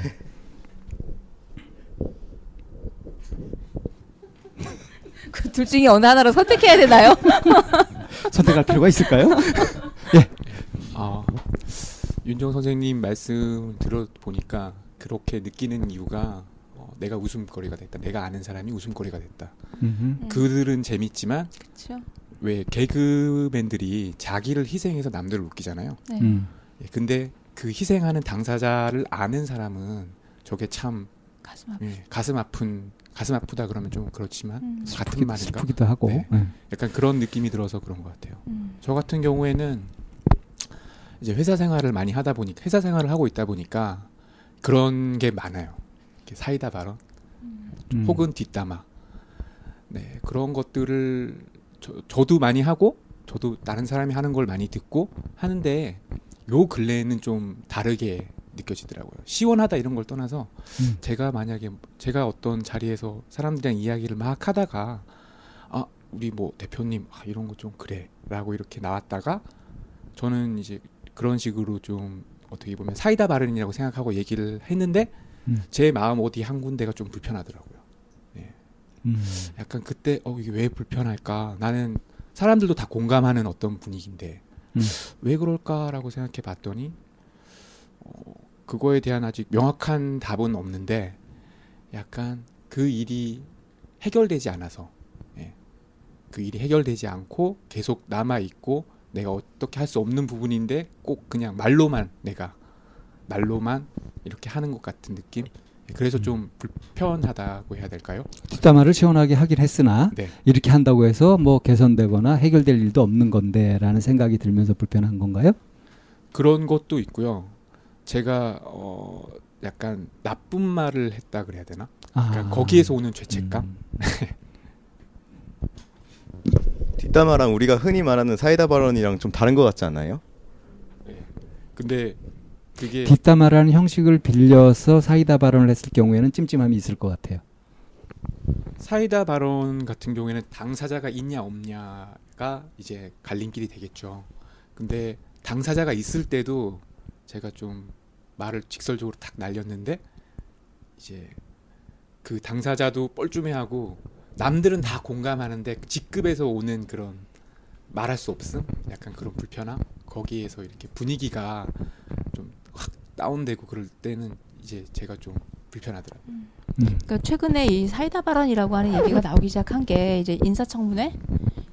[SPEAKER 1] 그 둘 중에 어느 하나로 선택해야 되나요?
[SPEAKER 2] 선택할 필요가 있을까요?
[SPEAKER 7] 아, 윤정 선생님 말씀 들어보니까 그렇게 느끼는 이유가 어, 내가 웃음거리가 됐다. 내가 아는 사람이 웃음거리가 됐다.
[SPEAKER 2] 음흠.
[SPEAKER 7] 그들은 재밌지만
[SPEAKER 1] 그렇죠.
[SPEAKER 7] 왜 개그맨들이 자기를 희생해서 남들을 웃기잖아요.
[SPEAKER 1] 네.
[SPEAKER 2] 음.
[SPEAKER 7] 예, 근데 그 희생하는 당사자를 아는 사람은 저게 참
[SPEAKER 1] 가슴 아프.
[SPEAKER 7] 예, 가슴 아픈 가슴 아프다 그러면 좀 그렇지만
[SPEAKER 1] 음.
[SPEAKER 7] 같은 말인가?
[SPEAKER 2] 슬프기도 하고.
[SPEAKER 7] 네.
[SPEAKER 2] 네.
[SPEAKER 7] 약간 그런 느낌이 들어서 그런 것 같아요.
[SPEAKER 1] 음.
[SPEAKER 7] 저 같은 경우에는 이제 회사 생활을 많이 하다 보니까 회사 생활을 하고 있다 보니까 그런 게 많아요. 이렇게 사이다 발언
[SPEAKER 2] 음.
[SPEAKER 7] 혹은 뒷담화. 네 그런 것들을 저, 저도 많이 하고 저도 다른 사람이 하는 걸 많이 듣고 하는데 요 근래에는 좀 다르게 느껴지더라고요. 시원하다 이런 걸 떠나서
[SPEAKER 2] 음.
[SPEAKER 7] 제가 만약에 제가 어떤 자리에서 사람들이랑 이야기를 막 하다가 아 우리 뭐 대표님 아, 이런 거 좀 그래라고 이렇게 나왔다가 저는 이제 그런 식으로 좀 어떻게 보면 사이다 발언이라고 생각하고 얘기를 했는데
[SPEAKER 2] 음.
[SPEAKER 7] 제 마음 어디 한 군데가 좀 불편하더라고요.
[SPEAKER 2] 음.
[SPEAKER 7] 약간 그때 어 이게 왜 불편할까? 나는 사람들도 다 공감하는 어떤 분위기인데
[SPEAKER 2] 음.
[SPEAKER 7] 왜 그럴까라고 생각해 봤더니 어, 그거에 대한 아직 명확한 답은 없는데 약간 그 일이 해결되지 않아서 예. 그 일이 해결되지 않고 계속 남아 있고 내가 어떻게 할 수 없는 부분인데 꼭 그냥 말로만 내가 말로만 이렇게 하는 것 같은 느낌. 예, 그래서 좀 불편하다고 해야 될까요?
[SPEAKER 2] 뒷담화를 시원하게 하긴 했으나
[SPEAKER 7] 네.
[SPEAKER 2] 이렇게 한다고 해서 뭐 개선되거나 해결될 일도 없는 건데라는 생각이 들면서 불편한 건가요?
[SPEAKER 7] 그런 것도 있고요. 제가 어 약간 나쁜 말을 했다 그래야 되나?
[SPEAKER 2] 아.
[SPEAKER 7] 그러니까 거기에서 오는 죄책감.
[SPEAKER 2] 음.
[SPEAKER 8] 뒷담화랑 우리가 흔히 말하는 사이다 발언이랑 좀 다른 것 같지 않아요?
[SPEAKER 7] 근데 그게
[SPEAKER 2] 뒷담화라는 형식을 빌려서 사이다 발언을 했을 경우에는 찜찜함이 있을 것 같아요.
[SPEAKER 7] 사이다 발언 같은 경우에는 당사자가 있냐 없냐가 이제 갈림길이 되겠죠. 근데 당사자가 있을 때도 제가 좀 말을 직설적으로 탁 날렸는데 이제 그 당사자도 뻘쭘해하고 남들은 다 공감하는데 직급에서 오는 그런 말할 수 없음? 약간 그런 불편함? 거기에서 이렇게 분위기가 좀 확 다운되고 그럴 때는 이제 제가 좀 불편하더라고요.
[SPEAKER 2] 음.
[SPEAKER 1] 그러니까 최근에 이 사이다 발언이라고 하는 얘기가 나오기 시작한 게 이제 인사청문회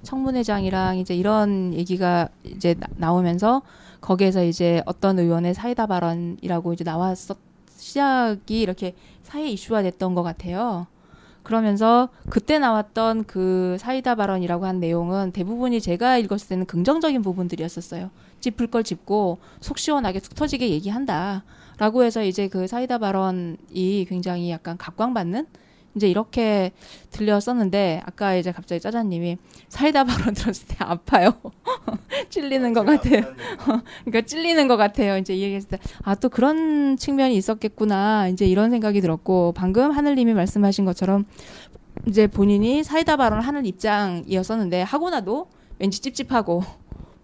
[SPEAKER 1] 청문회장이랑 이제 이런 얘기가 이제 나, 나오면서 거기에서 이제 어떤 의원의 사이다 발언이라고 이제 나왔었 시작이 이렇게 사회 이슈화 됐던 것 같아요. 그러면서 그때 나왔던 그 사이다 발언이라고 한 내용은 대부분이 제가 읽었을 때는 긍정적인 부분들이었었어요. 짚을 걸 짚고 속 시원하게 툭 터지게 얘기한다. 라고 해서 이제 그 사이다 발언이 굉장히 약간 각광받는 이제 이렇게 들렸었는데 아까 이제 갑자기 짜자님이 사이다 발언 들었을 때 아파요. 찔리는 것 같아요. 그러니까 찔리는 것 같아요. 이제 이 얘기했을 때 아 또 그런 측면이 있었겠구나. 이제 이런 생각이 들었고 방금 하늘님이 말씀하신 것처럼 이제 본인이 사이다 발언을 하는 입장이었었는데 하고 나도 왠지 찝찝하고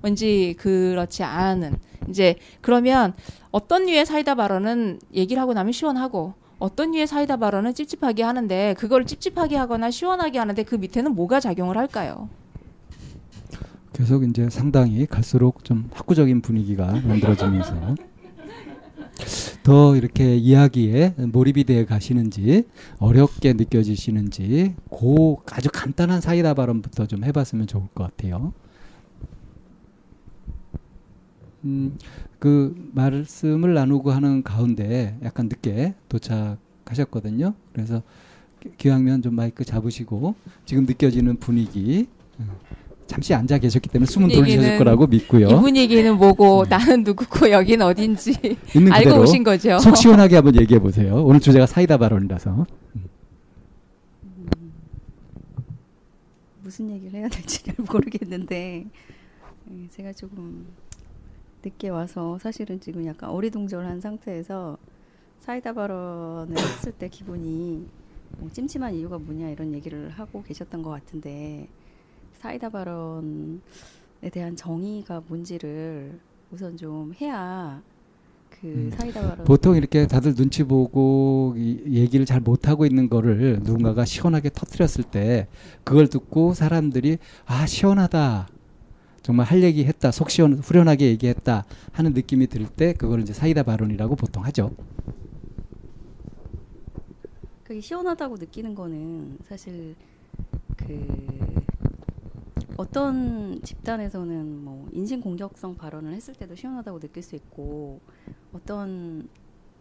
[SPEAKER 1] 왠지 그렇지 않은 이제 그러면 어떤 류의 사이다 발언은 얘기를 하고 나면 시원하고 어떤 류의 사이다 발언은 찝찝하게 하는데 그걸 찝찝하게 하거나 시원하게 하는데 그 밑에는 뭐가 작용을 할까요?
[SPEAKER 2] 계속 이제 상당히 갈수록 좀 학구적인 분위기가 만들어지면서 더 이렇게 이야기에 몰입이 되어 가시는지 어렵게 느껴지시는지 그 아주 간단한 사이다 발언부터 좀 해봤으면 좋을 것 같아요. 음, 그 말씀을 나누고 하는 가운데 약간 늦게 도착하셨거든요. 그래서 기- 기왕이면 좀 마이크 잡으시고 지금 느껴지는 분위기 음, 잠시 앉아 계셨기 때문에 숨은 돌리셨을
[SPEAKER 1] 분위기는
[SPEAKER 2] 거라고 믿고요.
[SPEAKER 1] 이분 얘기는 뭐고 나는 누구고 여긴 어딘지
[SPEAKER 2] 있는
[SPEAKER 1] 알고
[SPEAKER 2] 그대로
[SPEAKER 1] 오신 거죠.
[SPEAKER 2] 속 시원하게 한번 얘기해 보세요. 오늘 주제가 사이다 발언이라서.
[SPEAKER 9] 무슨 얘기를 해야 될지 잘 모르겠는데 예, 제가 조금 늦게 와서 사실은 지금 약간 어리둥절한 상태에서 사이다 발언을 했을 때 기분이 뭐 찜찜한 이유가 뭐냐 이런 얘기를 하고 계셨던 것 같은데 사이다 발언에 대한 정의가 뭔지를 우선 좀 해야 그
[SPEAKER 2] 음.
[SPEAKER 9] 사이다 발언
[SPEAKER 2] 보통 이렇게 다들 눈치 보고 이- 얘기를 잘 못하고 있는 거를 누군가가 시원하게 터트렸을 때 그걸 듣고 사람들이 아 시원하다 정말 할 얘기 했다 속 시원 후련하게 얘기했다 하는 느낌이 들 때 그걸 이제 사이다 발언이라고 보통 하죠.
[SPEAKER 9] 그게 시원하다고 느끼는 거는 사실 그 어떤 집단에서는 뭐 인신 공격성 발언을 했을 때도 시원하다고 느낄 수 있고 어떤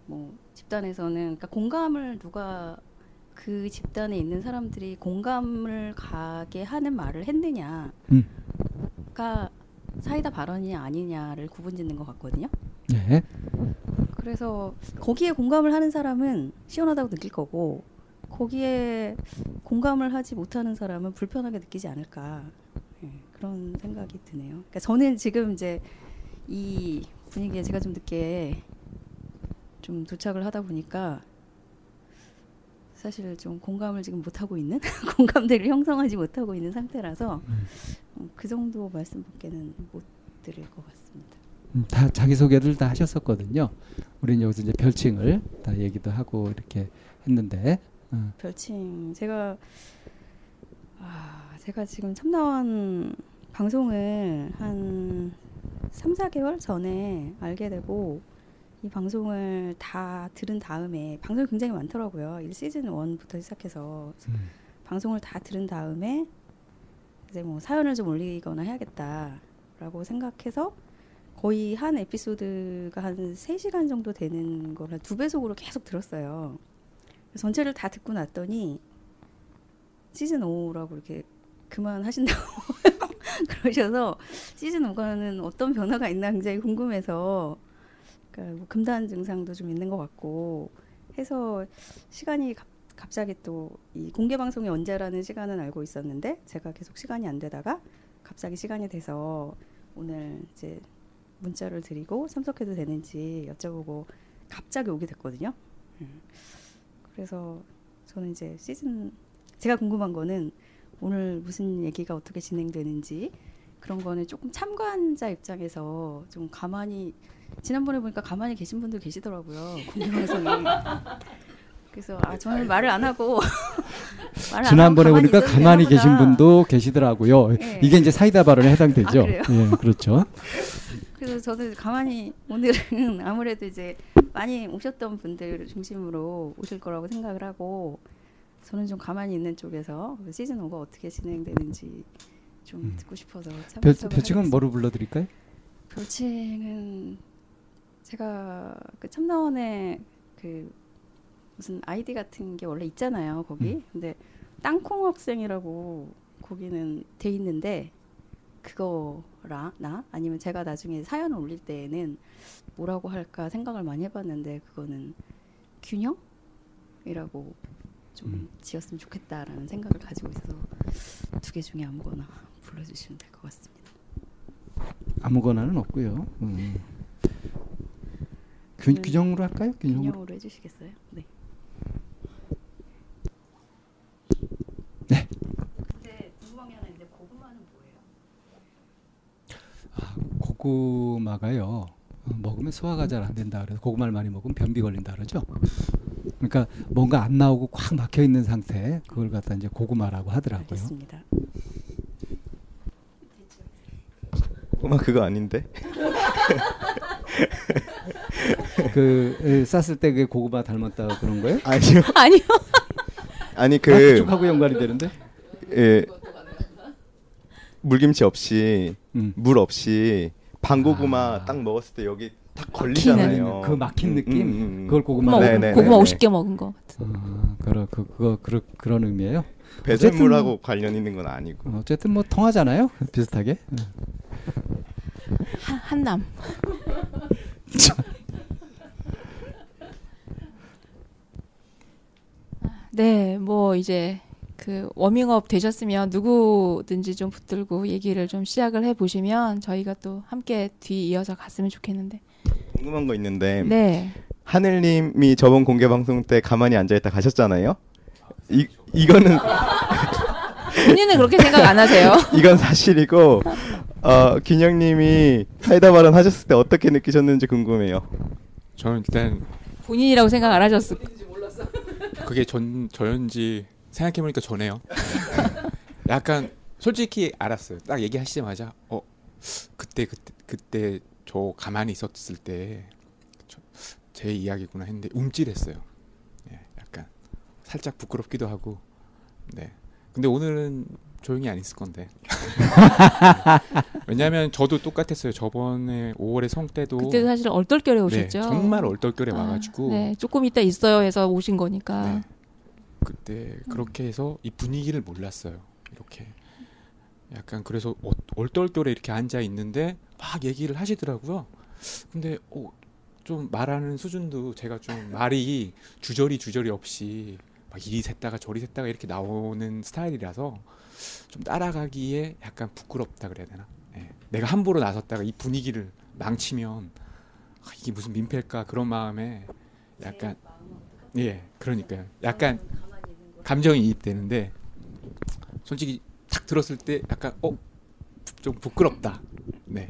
[SPEAKER 9] 뭐 집단에서는 그러니까 공감을 누가 그 집단에 있는 사람들이 공감을 가게 하는 말을 했느냐가
[SPEAKER 2] 음.
[SPEAKER 9] 사이다 발언이 아니냐를 구분짓는 것 같거든요.
[SPEAKER 2] 네.
[SPEAKER 9] 그래서 거기에 공감을 하는 사람은 시원하다고 느낄 거고 거기에 공감을 하지 못하는 사람은 불편하게 느끼지 않을까 예, 그런 생각이 드네요. 그러니까 저는 지금 이제 이 분위기에 제가 좀 늦게 좀 도착을 하다 보니까 사실 좀 공감을 지금 못 하고 있는 공감대를 형성하지 못하고 있는 상태라서 음, 그 정도 말씀밖에는 못 드릴 것 같습니다.
[SPEAKER 2] 음, 다 자기 소개를 다 하셨었거든요. 우리는 여기서 이제 별칭을 다 얘기도 하고 이렇게 했는데 어,
[SPEAKER 9] 별칭 제가 아 제가 지금 참나원 방송을 한 3, 4개월 전에 알게 되고 이 방송을 다 들은 다음에 방송이 굉장히 많더라고요. 1 시즌 1부터 시작해서
[SPEAKER 2] 음.
[SPEAKER 9] 방송을 다 들은 다음에 이제 뭐 사연을 좀 올리거나 해야겠다라고 생각해서 거의 한 에피소드가 한 3시간 정도 되는 걸한두 배속으로 계속 들었어요. 전체를 다 듣고 났더니 시즌 5라고 이렇게 그만하신다고 그러셔서 시즌 5가는 어떤 변화가 있나 굉장히 궁금해서 그러니까 뭐 금단 증상도 좀 있는 것 같고 해서 시간이 갑, 갑자기 또 이 공개 방송이 언제라는 시간은 알고 있었는데 제가 계속 시간이 안 되다가 갑자기 시간이 돼서 오늘 이제 문자를 드리고 참석해도 되는지 여쭤보고 갑자기 오게 됐거든요. 음. 그래서 저는 이제 시즌 제가 궁금한 거는 오늘 무슨 얘기가 어떻게 진행되는지 그런 거는 조금 참관자 입장에서 좀 가만히 지난번에 보니까 가만히 계신 분들 계시더라고요 공개 방송에 그래서 아 저는 말을 안 하고 말을 안
[SPEAKER 2] 지난번에
[SPEAKER 9] 하고
[SPEAKER 2] 보니까
[SPEAKER 9] 있었는데
[SPEAKER 2] 가만히 계신 분도 계시더라고요.
[SPEAKER 9] 네.
[SPEAKER 2] 이게 이제 사이다 발언에 해당되죠.
[SPEAKER 9] 아?
[SPEAKER 2] 예, 그렇죠.
[SPEAKER 9] 그래서 저는 가만히 오늘은 아무래도 이제 많이 오셨던 분들 중심으로 오실 거라고 생각을 하고 저는 좀 가만히 있는 쪽에서 그 시즌 5가 어떻게 진행되는지 좀
[SPEAKER 2] 음.
[SPEAKER 9] 듣고 싶어서
[SPEAKER 2] 별,
[SPEAKER 9] 참석을
[SPEAKER 2] 별칭은. 뭐로 불러드릴까요?
[SPEAKER 9] 별칭은 제가 그 참나원에 그 무슨 아이디 같은 게 원래 있잖아요 거기
[SPEAKER 2] 음.
[SPEAKER 9] 근데 땅콩 학생이라고 거기는 돼 있는데 그거라 나 아니면 제가 나중에 사연을 올릴 때에는 뭐라고 할까 생각을 많이 해봤는데 그거는 균형이라고 좀
[SPEAKER 2] 음.
[SPEAKER 9] 지었으면 좋겠다라는 생각을 가지고 있어서 두 개 중에 아무거나 불러주시면 될 것 같습니다.
[SPEAKER 2] 아무거나는 없고요. 음. 균,
[SPEAKER 9] 저는
[SPEAKER 2] 균형으로 할까요? 균형으로.
[SPEAKER 9] 균형으로 해주시겠어요? 네.
[SPEAKER 2] 네.
[SPEAKER 9] 근데 궁금한 게 하나 있는데 고구마는 뭐예요?
[SPEAKER 2] 고구마가요. 어, 먹으면 소화가 잘 안 된다 그래서 고구마를 많이 먹으면 변비 걸린다 그러죠. 그러니까 뭔가 안 나오고 꽉 막혀 있는 상태 그걸 갖다 이제 고구마라고 하더라고요.
[SPEAKER 9] 알겠습니다.
[SPEAKER 8] 고마 그거 아닌데?
[SPEAKER 2] 그 에, 쌌을 때 그 고구마 닮았다 그런 거예요?
[SPEAKER 8] 아니요.
[SPEAKER 6] 아니요.
[SPEAKER 8] 아니
[SPEAKER 2] 아,
[SPEAKER 8] 그
[SPEAKER 2] 그쪽하고 연관이 되는데?
[SPEAKER 8] 예, 물김치 없이
[SPEAKER 2] 음.
[SPEAKER 8] 물 없이 방고구마
[SPEAKER 2] 아.
[SPEAKER 8] 딱 먹었을 때 여기 딱 걸리잖아요.
[SPEAKER 2] 그 막힌
[SPEAKER 8] 음,
[SPEAKER 2] 느낌?
[SPEAKER 8] 음, 음, 음.
[SPEAKER 2] 그걸 고구마.
[SPEAKER 1] 고구마,
[SPEAKER 8] 네, 네,
[SPEAKER 1] 고구마
[SPEAKER 8] 네,
[SPEAKER 1] 50개 먹은 거 같은.
[SPEAKER 2] 아, 그러, 그, 그거 그러, 그런 의미예요.
[SPEAKER 8] 배설물하고 관련 있는 건 아니고.
[SPEAKER 2] 어, 어쨌든 뭐 통하잖아요. 비슷하게. 음.
[SPEAKER 1] 한, 한남. 네, 뭐 이제 그 워밍업 되셨으면 누구든지 좀 붙들고 얘기를 좀 시작을 해 보시면 저희가 또 함께 뒤 이어서 갔으면 좋겠는데.
[SPEAKER 8] 궁금한 거 있는데
[SPEAKER 1] 네.
[SPEAKER 8] 하늘님이 저번 공개 방송 때 가만히 앉아 있다 가셨잖아요. 이 이거는
[SPEAKER 1] 본인은 그렇게 생각 안 하세요?
[SPEAKER 8] 이건 사실이고 어, 균형님이 사이다 발언 하셨을 때 어떻게 느끼셨는지 궁금해요.
[SPEAKER 7] 저는 일단
[SPEAKER 1] 본인이라고 생각 안 하셨을
[SPEAKER 7] 그게 전 저였는지 생각해 보니까 저네요. 약간 솔직히 알았어요. 딱 얘기하시자마자 어 그때 그때 그때 저 가만히 있었을 때 제 이야기구나 했는데 움찔했어요. 예, 약간 살짝 부끄럽기도 하고. 네. 근데 오늘은 조용히 안 있을 건데. 왜냐하면 저도 똑같았어요. 저번에 5월에 성 때도
[SPEAKER 1] 그때 사실 얼떨결에
[SPEAKER 7] 네,
[SPEAKER 1] 오셨죠.
[SPEAKER 7] 정말 얼떨결에
[SPEAKER 1] 아,
[SPEAKER 7] 와가지고
[SPEAKER 1] 네, 조금 이따 있어요 해서 오신 거니까.
[SPEAKER 7] 네. 그때 그렇게 해서 이 분위기를 몰랐어요. 이렇게 약간 그래서 어- 얼떨결에 이렇게 앉아 있는데 막 얘기를 하시더라고요. 근데 어, 좀 말하는 수준도 제가 좀 말이 주저리 주저리 없이 막 이리 샜다가 저리 샜다가 이렇게 나오는 스타일이라서 좀 따라가기에 약간 부끄럽다 그래야 되나? 예. 내가 함부로 나섰다가 이 분위기를 망치면 아, 이게 무슨 민폐일까? 그런 마음에 약간 예 그러니까요. 약간 감정이 이입되는데 솔직히 탁 들었을 때 약간 어? 좀 부끄럽다. 네.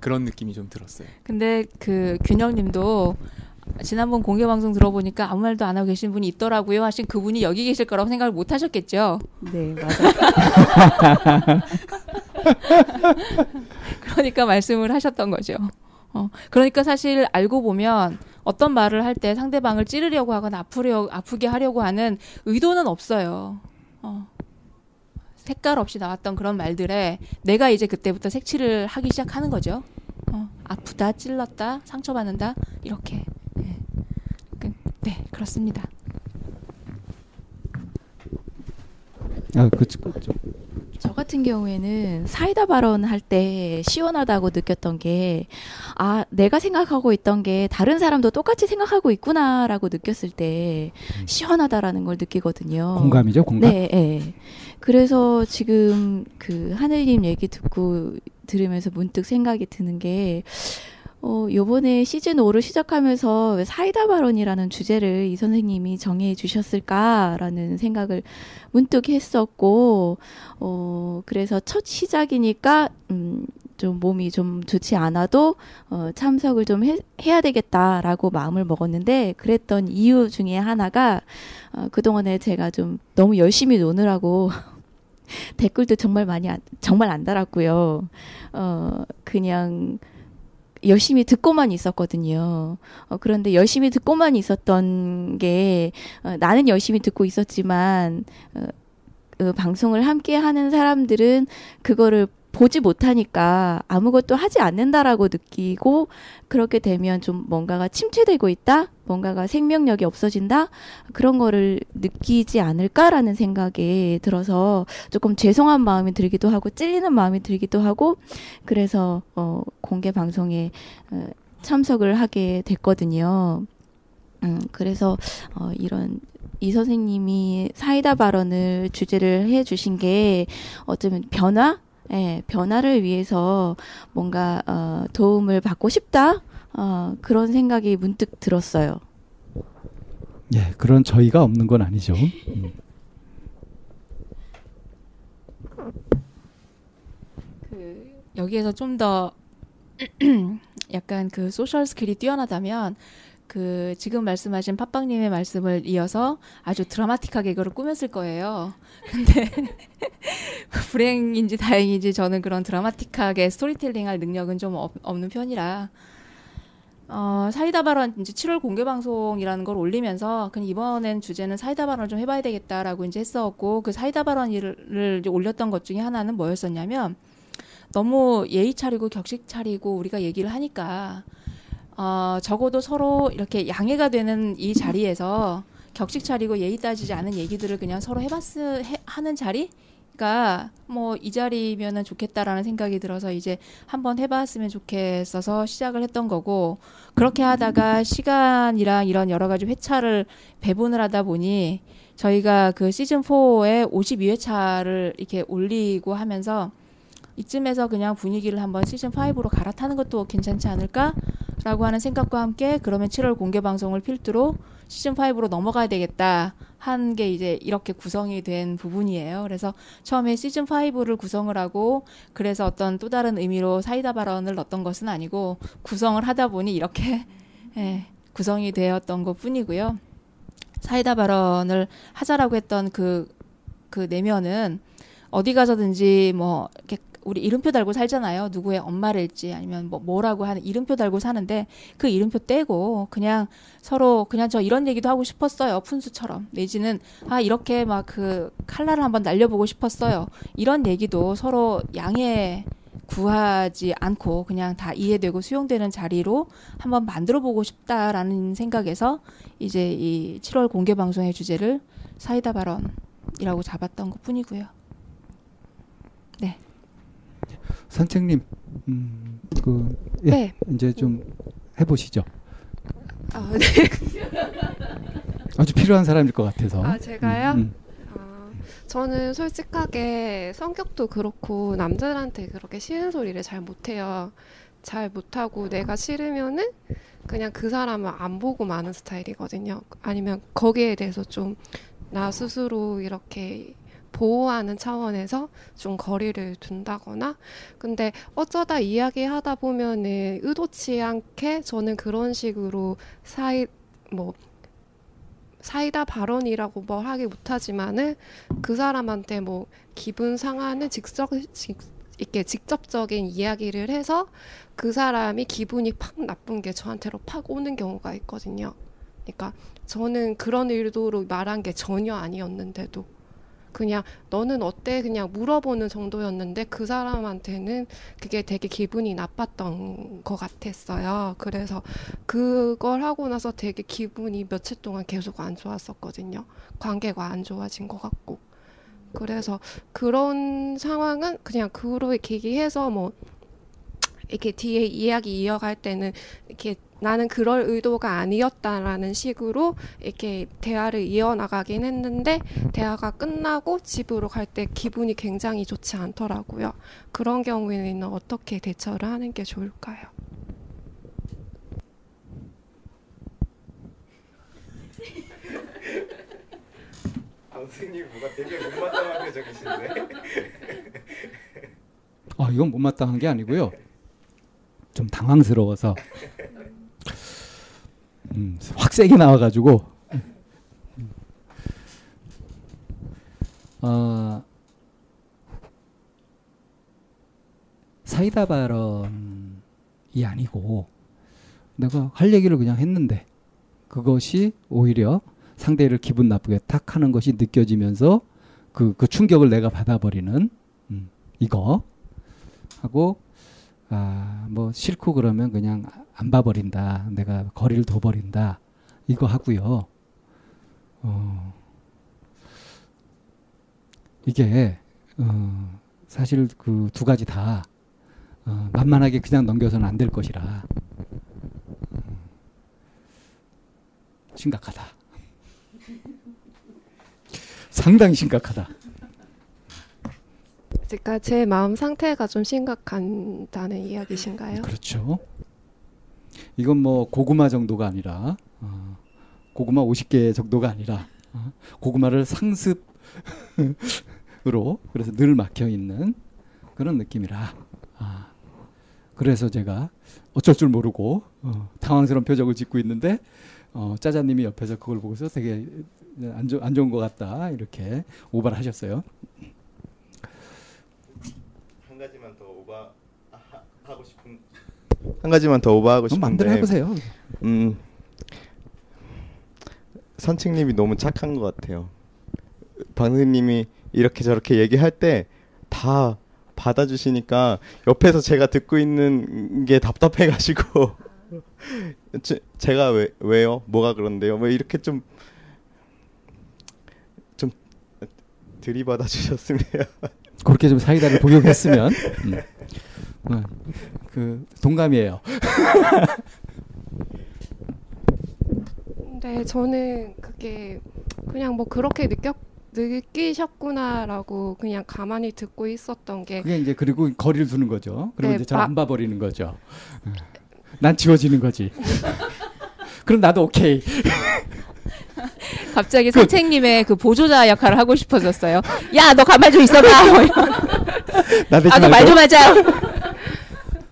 [SPEAKER 7] 그런 느낌이 좀 들었어요.
[SPEAKER 1] 근데 그 균형님도 지난번 공개 방송 들어보니까 아무 말도 안 하고 계신 분이 있더라고요 하신 그분이 여기 계실 거라고 생각을 못 하셨겠죠.
[SPEAKER 9] 네, 맞아요.
[SPEAKER 1] 그러니까 말씀을 하셨던 거죠. 어, 그러니까 사실 알고 보면 어떤 말을 할 때 상대방을 찌르려고 하거나 아프려, 아프게 하려고 하는 의도는 없어요. 어. 색깔 없이 나왔던 그런 말들에 내가 이제 그때부터 색칠을 하기 시작하는 거죠. 어, 아프다, 찔렀다, 상처받는다, 이렇게. 네, 그- 네 그렇습니다.
[SPEAKER 2] 아, 그쵸, 그쵸.
[SPEAKER 4] 저 같은 경우에는 사이다 발언 할 때 시원하다고 느꼈던 게, 아, 내가 생각하고 있던 게 다른 사람도 똑같이 생각하고 있구나라고 느꼈을 때 시원하다라는 걸 느끼거든요.
[SPEAKER 2] 공감이죠, 공감.
[SPEAKER 4] 네, 네. 그래서 지금 그 하늘님 얘기 듣고 들으면서 문득 생각이 드는 게, 어, 요번에 시즌 5를 시작하면서 왜 사이다 발언이라는 주제를 이 선생님이 정해 주셨을까라는 생각을 문득 했었고, 어, 그래서 첫 시작이니까, 음, 좀 몸이 좀 좋지 않아도, 어, 참석을 좀 해, 해야 되겠다라고 마음을 먹었는데, 그랬던 이유 중에 하나가, 어, 그동안에 제가 좀 너무 열심히 노느라고, 댓글도 정말 많이, 안, 정말 안 달았고요. 어, 그냥, 열심히 듣고만 있었거든요. 어, 그런데 열심히 듣고만 있었던 게 어, 나는 열심히 듣고 있었지만 어, 그 방송을 함께 하는 사람들은 그거를 보지 못하니까 아무것도 하지 않는다라고 느끼고 그렇게 되면 좀 뭔가가 침체되고 있다, 뭔가가 생명력이 없어진다? 그런 거를 느끼지 않을까라는 생각에 들어서 조금 죄송한 마음이 들기도 하고 찔리는 마음이 들기도 하고 그래서 어, 공개 방송에 어, 참석을 하게 됐거든요. 음, 그래서 어, 이런 이 선생님이 사이다 발언을 주제를 해 주신 게 어쩌면 변화, 예, 변화를 위해서 뭔가 어, 도움을 받고 싶다 어, 그런 생각이 문득 들었어요.
[SPEAKER 2] 예, 그런 저희가 없는 건 아니죠. 음.
[SPEAKER 1] 그 여기에서 좀 더 약간 그 social skill이 뛰어나다면 그 지금 말씀하신 팟빵님의 말씀을 이어서 아주 드라마틱하게 그걸 꾸몄을 거예요. 근데 불행인지 다행인지 저는 그런 드라마틱하게 스토리텔링할 능력은 좀 없, 없는 편이라 어, 사이다 발언 이제 7월 공개 방송이라는 걸 올리면서 그냥 이번엔 주제는 사이다 발언을 좀 해봐야 되겠다라고 이제 했었고 그 사이다 발언을 올렸던 것 중에 하나는 뭐였었냐면 너무 예의 차리고 격식 차리고 우리가 얘기를 하니까 어, 적어도 서로 이렇게 양해가 되는 이 자리에서 격식 차리고 예의 따지지 않은 얘기들을 그냥 서로 해봤으 해, 하는 자리가 뭐 이 자리면은 좋겠다라는 생각이 들어서 이제 한번 해봤으면 좋겠어서 시작을 했던 거고 그렇게 하다가 시간이랑 이런 여러 가지 회차를 배분을 하다 보니 저희가 그 시즌 4에 52회차를 이렇게 올리고 하면서 이쯤에서 그냥 분위기를 한번 시즌 5로 갈아타는 것도 괜찮지 않을까라고 하는 생각과 함께 그러면 7월 공개 방송을 필두로 시즌 5로 넘어가야 되겠다 한 게 이제 이렇게 구성이 된 부분이에요. 그래서 처음에 시즌 5를 구성을 하고 그래서 어떤 또 다른 의미로 사이다 발언을 넣었던 것은 아니고 구성을 하다 보니 이렇게 예, 구성이 되었던 것 뿐이고요. 사이다 발언을 하자라고 했던 그, 그 내면은 어디 가서든지 뭐 이렇게 우리 이름표 달고 살잖아요. 누구의 엄마를지 아니면 뭐 뭐라고 하는 이름표 달고 사는데 그 이름표 떼고 그냥 서로 그냥 저 이런 얘기도 하고 싶었어요. 푼수처럼 내지는 아 이렇게 막 그 칼날을 한번 날려보고 싶었어요. 이런 얘기도 서로 양해 구하지 않고 그냥 다 이해되고 수용되는 자리로 한번 만들어 보고 싶다라는 생각에서 이제 이 7월 공개 방송의 주제를 사이다 발언이라고 잡았던 것 뿐이고요. 네.
[SPEAKER 2] 선생님, 음, 그 예,
[SPEAKER 3] 네.
[SPEAKER 2] 이제 좀 해보시죠.
[SPEAKER 3] 아, 네.
[SPEAKER 2] 아주 필요한 사람일 것 같아서.
[SPEAKER 3] 아, 제가요?
[SPEAKER 2] 음, 음.
[SPEAKER 3] 아, 저는 솔직하게 성격도 그렇고 남들한테 그렇게 싫은 소리를 잘 못해요. 잘 못하고 내가 싫으면은 그냥 그 사람을 안 보고 마는 스타일이거든요. 아니면 거기에 대해서 좀 나 스스로 이렇게 보호하는 차원에서 좀 거리를 둔다거나 근데 어쩌다 이야기하다 보면은 의도치 않게 저는 그런 식으로 사이 뭐 사이다 발언이라고 뭘 하기 못하지만은 그 사람한테 뭐 기분 상하는 직접 직, 이렇게 직접적인 이야기를 해서 그 사람이 기분이 팍 나쁜 게 저한테로 팍 오는 경우가 있거든요. 그러니까 저는 그런 의도로 말한 게 전혀 아니었는데도 그냥 너는 어때 그냥 물어보는 정도였는데 그 사람한테는 그게 되게 기분이 나빴던 것 같았어요. 그래서 그걸 하고 나서 되게 기분이 며칠 동안 계속 안 좋았었거든요. 관계가 안 좋아진 것 같고. 그래서 그런 상황은 그냥 그로 계기해서 뭐 이렇게 뒤에 이야기 이어갈 때는 이렇게 나는 그럴 의도가 아니었다라는 식으로 이렇게 대화를 이어나가긴 했는데 대화가 끝나고 집으로 갈 때 기분이 굉장히 좋지 않더라고요. 그런 경우에는 어떻게 대처를 하는 게 좋을까요?
[SPEAKER 8] 아, 선생님 뭐가 되게 못마땅한 표정이신데.
[SPEAKER 2] 아, 이건 못마땅한 게 아니고요. 좀 당황스러워서 음, 확 세게 나와가지고. 어, 사이다 발언이 아니고 내가 할 얘기를 그냥 했는데 그것이 오히려 상대를 기분 나쁘게 탁 하는 것이 느껴지면서 그, 그 충격을 내가 받아버리는 음, 이거 하고 아, 뭐 싫고 그러면 그냥 안 봐버린다. 내가 거리를 둬버린다. 이거 하고요. 어, 이게 어, 사실 그 두 가지 다 어, 만만하게 그냥 넘겨서는 안 될 것이라. 어, 심각하다. 상당히 심각하다.
[SPEAKER 3] 그러니까 제 마음 상태가 좀 심각한다는 이야기신가요?
[SPEAKER 2] 그렇죠. 이건 뭐 고구마 정도가 아니라 어, 고구마 50개 정도가 아니라 어, 고구마를 상습으로 그래서 늘 막혀 있는 그런 느낌이라. 아, 그래서 제가 어쩔 줄 모르고 어, 당황스러운 표정을 짓고 있는데 어, 짜자님이 옆에서 그걸 보고서 되게 안, 좋, 안 좋은 것 같다 이렇게 오바를 하셨어요.
[SPEAKER 8] 한 가지만 더 오바 하고 싶은 한 가지만 더 오버하고 싶은데
[SPEAKER 2] 마음대로 해보세요.
[SPEAKER 8] 음 선책님이 너무 착한 것 같아요. 방생님이 이렇게 저렇게 얘기할 때 다 받아주시니까 옆에서 제가 듣고 있는 게 답답해가지고 제, 제가 왜 왜요? 뭐가 그런데요? 뭐 이렇게 좀 좀 들이받아 주셨으면
[SPEAKER 2] 그렇게 좀 사이다를 복용했으면 음. 어, 그 동감이에요.
[SPEAKER 3] 네, 저는 그게 그냥 뭐 그렇게 느꼈 느끼셨구나라고 그냥 가만히 듣고 있었던 게
[SPEAKER 2] 그게 이제 그리고 거리를 두는 거죠. 그리고
[SPEAKER 3] 네,
[SPEAKER 2] 이제
[SPEAKER 3] 마-
[SPEAKER 2] 안 봐버리는 거죠. 어. 난 지워지는 거지. 그럼 나도 오케이.
[SPEAKER 1] 갑자기 선생님의 그 보조자 역할을 하고 싶어졌어요. 야, 너 가만 좀 있어봐. 뭐 이런.
[SPEAKER 2] 나 대지
[SPEAKER 1] 아, 너말
[SPEAKER 2] 말고.
[SPEAKER 1] 좀 하자.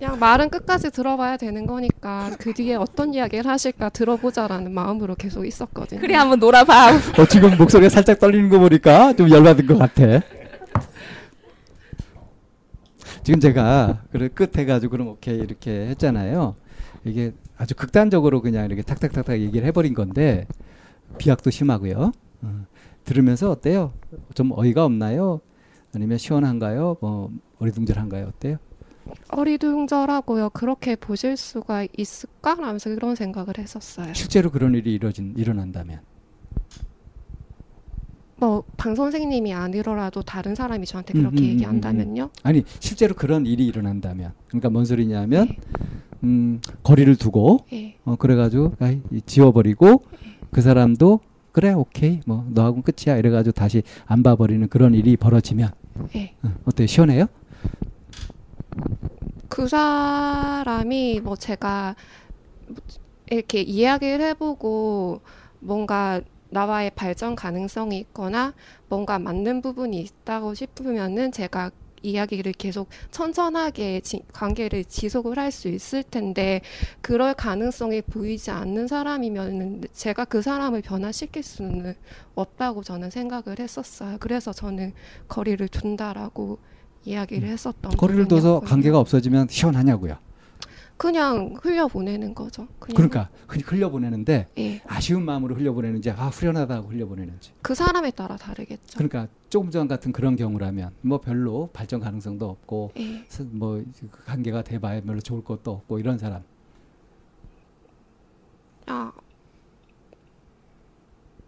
[SPEAKER 3] 그냥 말은 끝까지 들어봐야 되는 거니까 그 뒤에 어떤 이야기를 하실까 들어보자라는 마음으로 계속 있었거든요.
[SPEAKER 1] 그래, 한번 놀아봐.
[SPEAKER 2] 어, 지금 목소리가 살짝 떨리는 거 보니까 좀 열받은 것 같아. 지금 제가 그래 끝 해가지고 그럼 오케이 이렇게 했잖아요. 이게 아주 극단적으로 그냥 이렇게 탁탁탁탁 얘기를 해버린 건데 비약도 심하고요. 어, 들으면서 어때요? 좀 어이가 없나요? 아니면 시원한가요? 뭐 어리둥절한가요? 어때요?
[SPEAKER 3] 어리둥절하고요. 그렇게 보실 수가 있을까 라면서 그런 생각을 했었어요.
[SPEAKER 2] 실제로 그런 일이 이루어진 일어난다면
[SPEAKER 3] 뭐 방 선생님이 아니더라도 다른 사람이 저한테
[SPEAKER 2] 음,
[SPEAKER 3] 그렇게
[SPEAKER 2] 음, 음,
[SPEAKER 3] 얘기한다면요.
[SPEAKER 2] 아니 실제로 그런 일이 일어난다면 그러니까 뭔 소리냐면 음, 거리를 두고
[SPEAKER 3] 예.
[SPEAKER 2] 어 그래가지고 아이 이 지워버리고 그 사람도 그래 오케이 뭐 너하고는 끝이야 이래가지고 다시 안 봐버리는 그런 일이 벌어지면
[SPEAKER 3] 예.
[SPEAKER 2] 어, 어때요 시원해요?
[SPEAKER 3] 그 사람이 뭐 제가 이렇게 이야기를 해보고 뭔가 나와의 발전 가능성이 있거나 뭔가 맞는 부분이 있다고 싶으면은 제가 이야기를 계속 천천하게 지- 관계를 지속을 할 수 있을 텐데 그럴 가능성이 보이지 않는 사람이면은 제가 그 사람을 변화시킬 수는 없다고 저는 생각을 했었어요. 그래서 저는 거리를 둔다라고 이야기를 했었던
[SPEAKER 2] 거리를 둬서. 관계가 없어지면 시원하냐고요.
[SPEAKER 3] 그냥 흘려보내는 거죠. 그냥
[SPEAKER 2] 그러니까 흘- 흘려보내는데
[SPEAKER 3] 예.
[SPEAKER 2] 아쉬운 마음으로 흘려보내는지 아 후련하다고 흘려보내는지
[SPEAKER 3] 그 사람에 따라 다르겠죠.
[SPEAKER 2] 그러니까 조금 전 같은 그런 경우라면 뭐 별로 발전 가능성도 없고
[SPEAKER 3] 예.
[SPEAKER 2] 스- 뭐그 관계가 돼봐야 별로 좋을 것도 없고 이런 사람
[SPEAKER 3] 아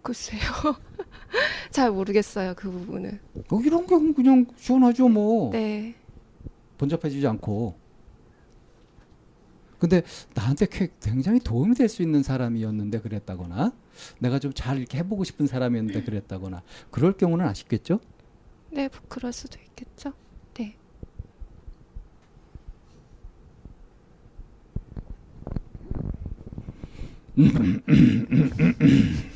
[SPEAKER 3] 글쎄요. 잘 모르겠어요 그 부분은.
[SPEAKER 2] 어, 이런 경우 그냥 시원하죠 뭐
[SPEAKER 3] 네.
[SPEAKER 2] 번잡해지지 않고 근데 나한테 쾌- 굉장히 도움이 될 수 있는 사람이었는데 그랬다거나 내가 좀 잘 이렇게 해보고 싶은 사람이었는데 그랬다거나 그럴 경우는 아쉽겠죠
[SPEAKER 3] 네, 뭐 그럴 수도 있겠죠. 네.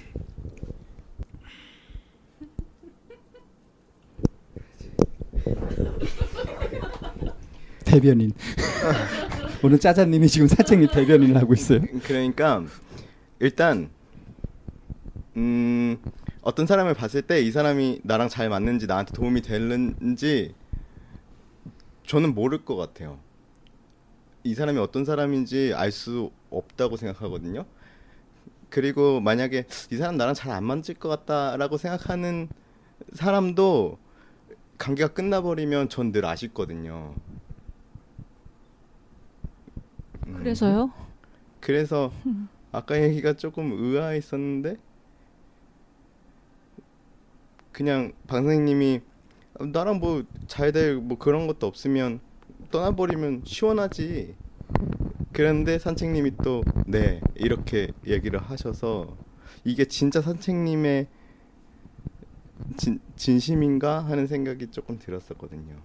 [SPEAKER 2] 대변인 오늘 짜자님이 지금 사장님 대변인을 하고 있어요
[SPEAKER 8] 그러니까 일단 음 어떤 사람을 봤을 때 이 사람이 나랑 잘 맞는지 나한테 도움이 되는지 저는 모를 것 같아요. 이 사람이 어떤 사람인지 알 수 없다고 생각하거든요. 그리고 만약에 이 사람 나랑 잘 안 맞을 것 같다라고 생각하는 사람도 관계가 끝나버리면 전 늘 아쉽거든요. 음.
[SPEAKER 1] 그래서요?
[SPEAKER 8] 그래서 아까 얘기가 조금 의아했었는데 그냥 방 선생님이 나랑 뭐 잘 될 뭐 그런 것도 없으면 떠나버리면 시원하지 그런데 산책님이 또 네 이렇게 얘기를 하셔서 이게 진짜 산책님의 진, 진심인가 하는 생각이 조금 들었었거든요.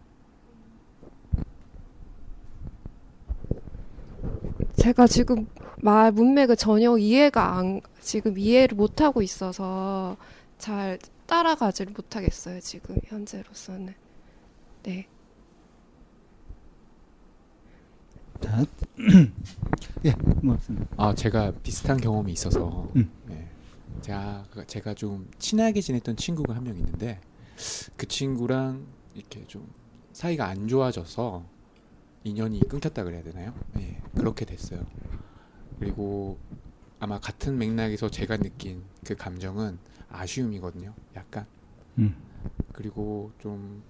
[SPEAKER 3] 제가 지금 말 문맥을 전혀 이해가 안 지금 이해를 못 하고 있어서 잘 따라가지를 못하겠어요 지금 현재로서는 네
[SPEAKER 2] 자, 예,
[SPEAKER 7] 뭐아 제가 비슷한 경험이 있어서
[SPEAKER 2] 음.
[SPEAKER 7] 네. 제가 제가 좀 친하게 지냈던 친구가 한 명 있는데 그 친구랑 이렇게 좀 사이가 안 좋아져서 인연이 끊겼다 그래야 되나요? 예, 그렇게 됐어요. 그리고 아마 같은 맥락에서 제가 느낀 그 감정은 아쉬움이거든요. 약간.
[SPEAKER 2] 음.
[SPEAKER 7] 그리고 좀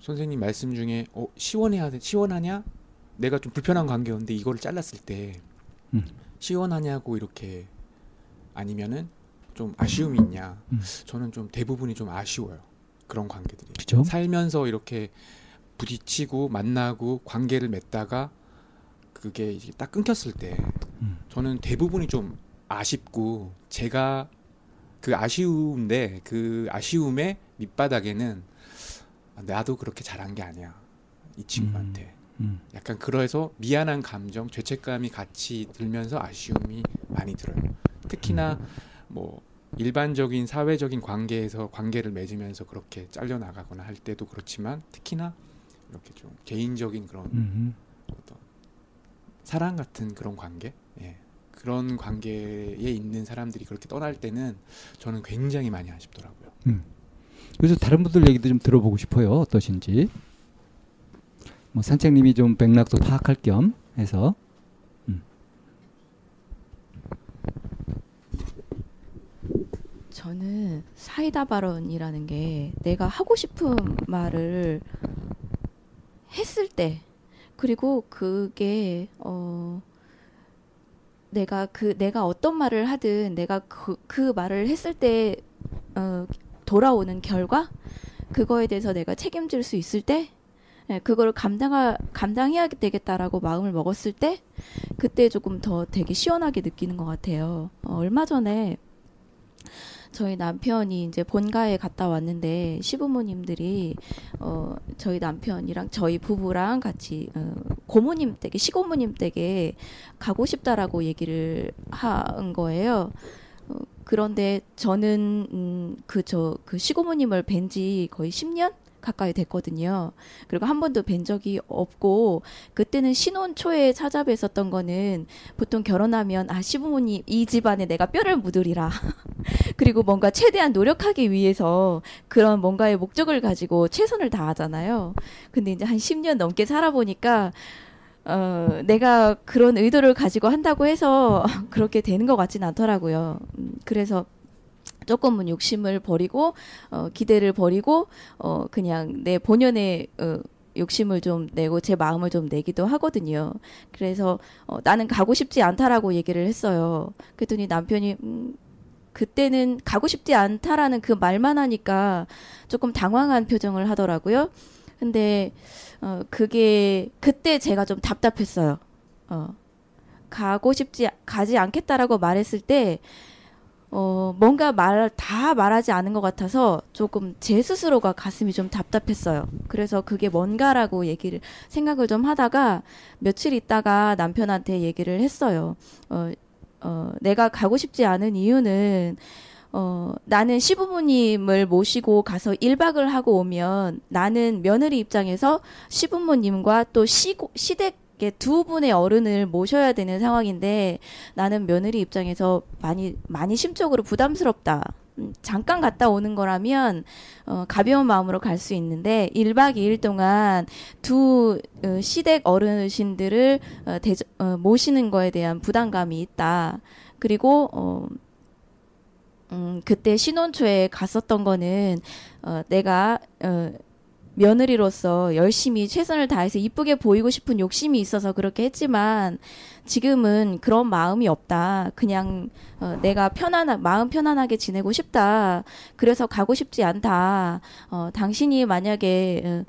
[SPEAKER 7] 선생님 말씀 중에 어, 시원해야 돼. 시원하냐? 내가 좀 불편한 관계였는데 이거를 잘랐을 때
[SPEAKER 2] 음.
[SPEAKER 7] 시원하냐고 이렇게 아니면은 좀 아쉬움이 있냐?
[SPEAKER 2] 음.
[SPEAKER 7] 저는 좀 대부분이 좀 아쉬워요. 그런 관계들이.
[SPEAKER 2] 그죠?
[SPEAKER 7] 살면서 이렇게 부딪히고 만나고 관계를 맺다가 그게 이제 딱 끊겼을 때
[SPEAKER 2] 음.
[SPEAKER 7] 저는 대부분이 좀 아쉽고 제가 그 아쉬움인데 그 아쉬움의 밑바닥에는 아, 나도 그렇게 잘한 게 아니야 이 친구한테
[SPEAKER 2] 음.
[SPEAKER 7] 약간 그래서 미안한 감정 죄책감이 같이 들면서 아쉬움이 많이 들어요 특히나 뭐 일반적인 사회적인 관계에서 관계를 맺으면서 그렇게 잘려 나가거나 할 때도 그렇지만 특히나 이렇게 좀 개인적인 그런
[SPEAKER 2] 음.
[SPEAKER 7] 어떤 사랑 같은 그런 관계 예. 그런 관계에 있는 사람들이 그렇게 떠날 때는 저는 굉장히 많이 아쉽더라고요.
[SPEAKER 2] 음. 그래서 다른 분들 얘기도 좀 들어보고 싶어요. 어떠신지. 뭐 산책님이 좀 맥락도 파악할 겸 해서. 음.
[SPEAKER 4] 저는 사이다 발언이라는 게 내가 하고 싶은 말을 했을 때 그리고 그게 어 내가 그 내가 어떤 말을 하든 내가 그, 그 말을 했을 때 어, 돌아오는 결과 그거에 대해서 내가 책임질 수 있을 때 예, 그거를 감당하 감당해야 되겠다라고 마음을 먹었을 때 그때 조금 더 되게 시원하게 느끼는 것 같아요. 어, 얼마 전에 저희 남편이 이제 본가에 갔다 왔는데 시부모님들이 어 저희 남편이랑 저희 부부랑 같이 어, 고모님 댁에 시고모님 댁에 가고 싶다라고 얘기를 한 거예요. 어, 그런데 저는 음, 그저 그 시고모님을 뵌 지 거의 10년 가까이 됐거든요. 그리고 한 번도 뵌 적이 없고 그때는 신혼 초에 찾아뵀었던 거는 보통 결혼하면 아 시부모님 이 집안에 내가 뼈를 묻으리라. 그리고 뭔가 최대한 노력하기 위해서 그런 뭔가의 목적을 가지고 최선을 다하잖아요. 근데 이제 한 10년 넘게 살아보니까 어, 내가 그런 의도를 가지고 한다고 해서 그렇게 되는 것 같진 않더라고요. 음, 그래서 조금은 욕심을 버리고 어, 기대를 버리고 어, 그냥 내 본연의 어, 욕심을 좀 내고 제 마음을 좀 내기도 하거든요. 그래서 어, 나는 가고 싶지 않다라고 얘기를 했어요. 그랬더니 남편이 음, 그때는 가고 싶지 않다라는 그 말만 하니까 조금 당황한 표정을 하더라고요. 근데 어, 그게 그때 제가 좀 답답했어요. 어, 가고 싶지 가지 않겠다라고 말했을 때 어, 뭔가 말, 다 말하지 않은 것 같아서 조금 제 스스로가 가슴이 좀 답답했어요. 그래서 그게 뭔가라고 얘기를, 생각을 좀 하다가 며칠 있다가 남편한테 얘기를 했어요. 어, 어, 내가 가고 싶지 않은 이유는 어, 나는 시부모님을 모시고 가서 1박을 하고 오면 나는 며느리 입장에서 시부모님과 또 시고, 시댁 두 분의 어른을 모셔야 되는 상황인데 나는 며느리 입장에서 많이 많이 심적으로 부담스럽다. 음, 잠깐 갔다 오는 거라면 어, 가벼운 마음으로 갈 수 있는데 1박 2일 동안 두 어, 시댁 어르신들을 어, 대저, 어, 모시는 거에 대한 부담감이 있다. 그리고 어, 음, 그때 신혼 초에 갔었던 거는 어, 내가 어, 며느리로서 열심히 최선을 다해서 이쁘게 보이고 싶은 욕심이 있어서 그렇게 했지만 지금은 그런 마음이 없다. 그냥 어, 내가 편안한 마음 편안하게 지내고 싶다. 그래서 가고 싶지 않다. 어, 당신이 만약에 어,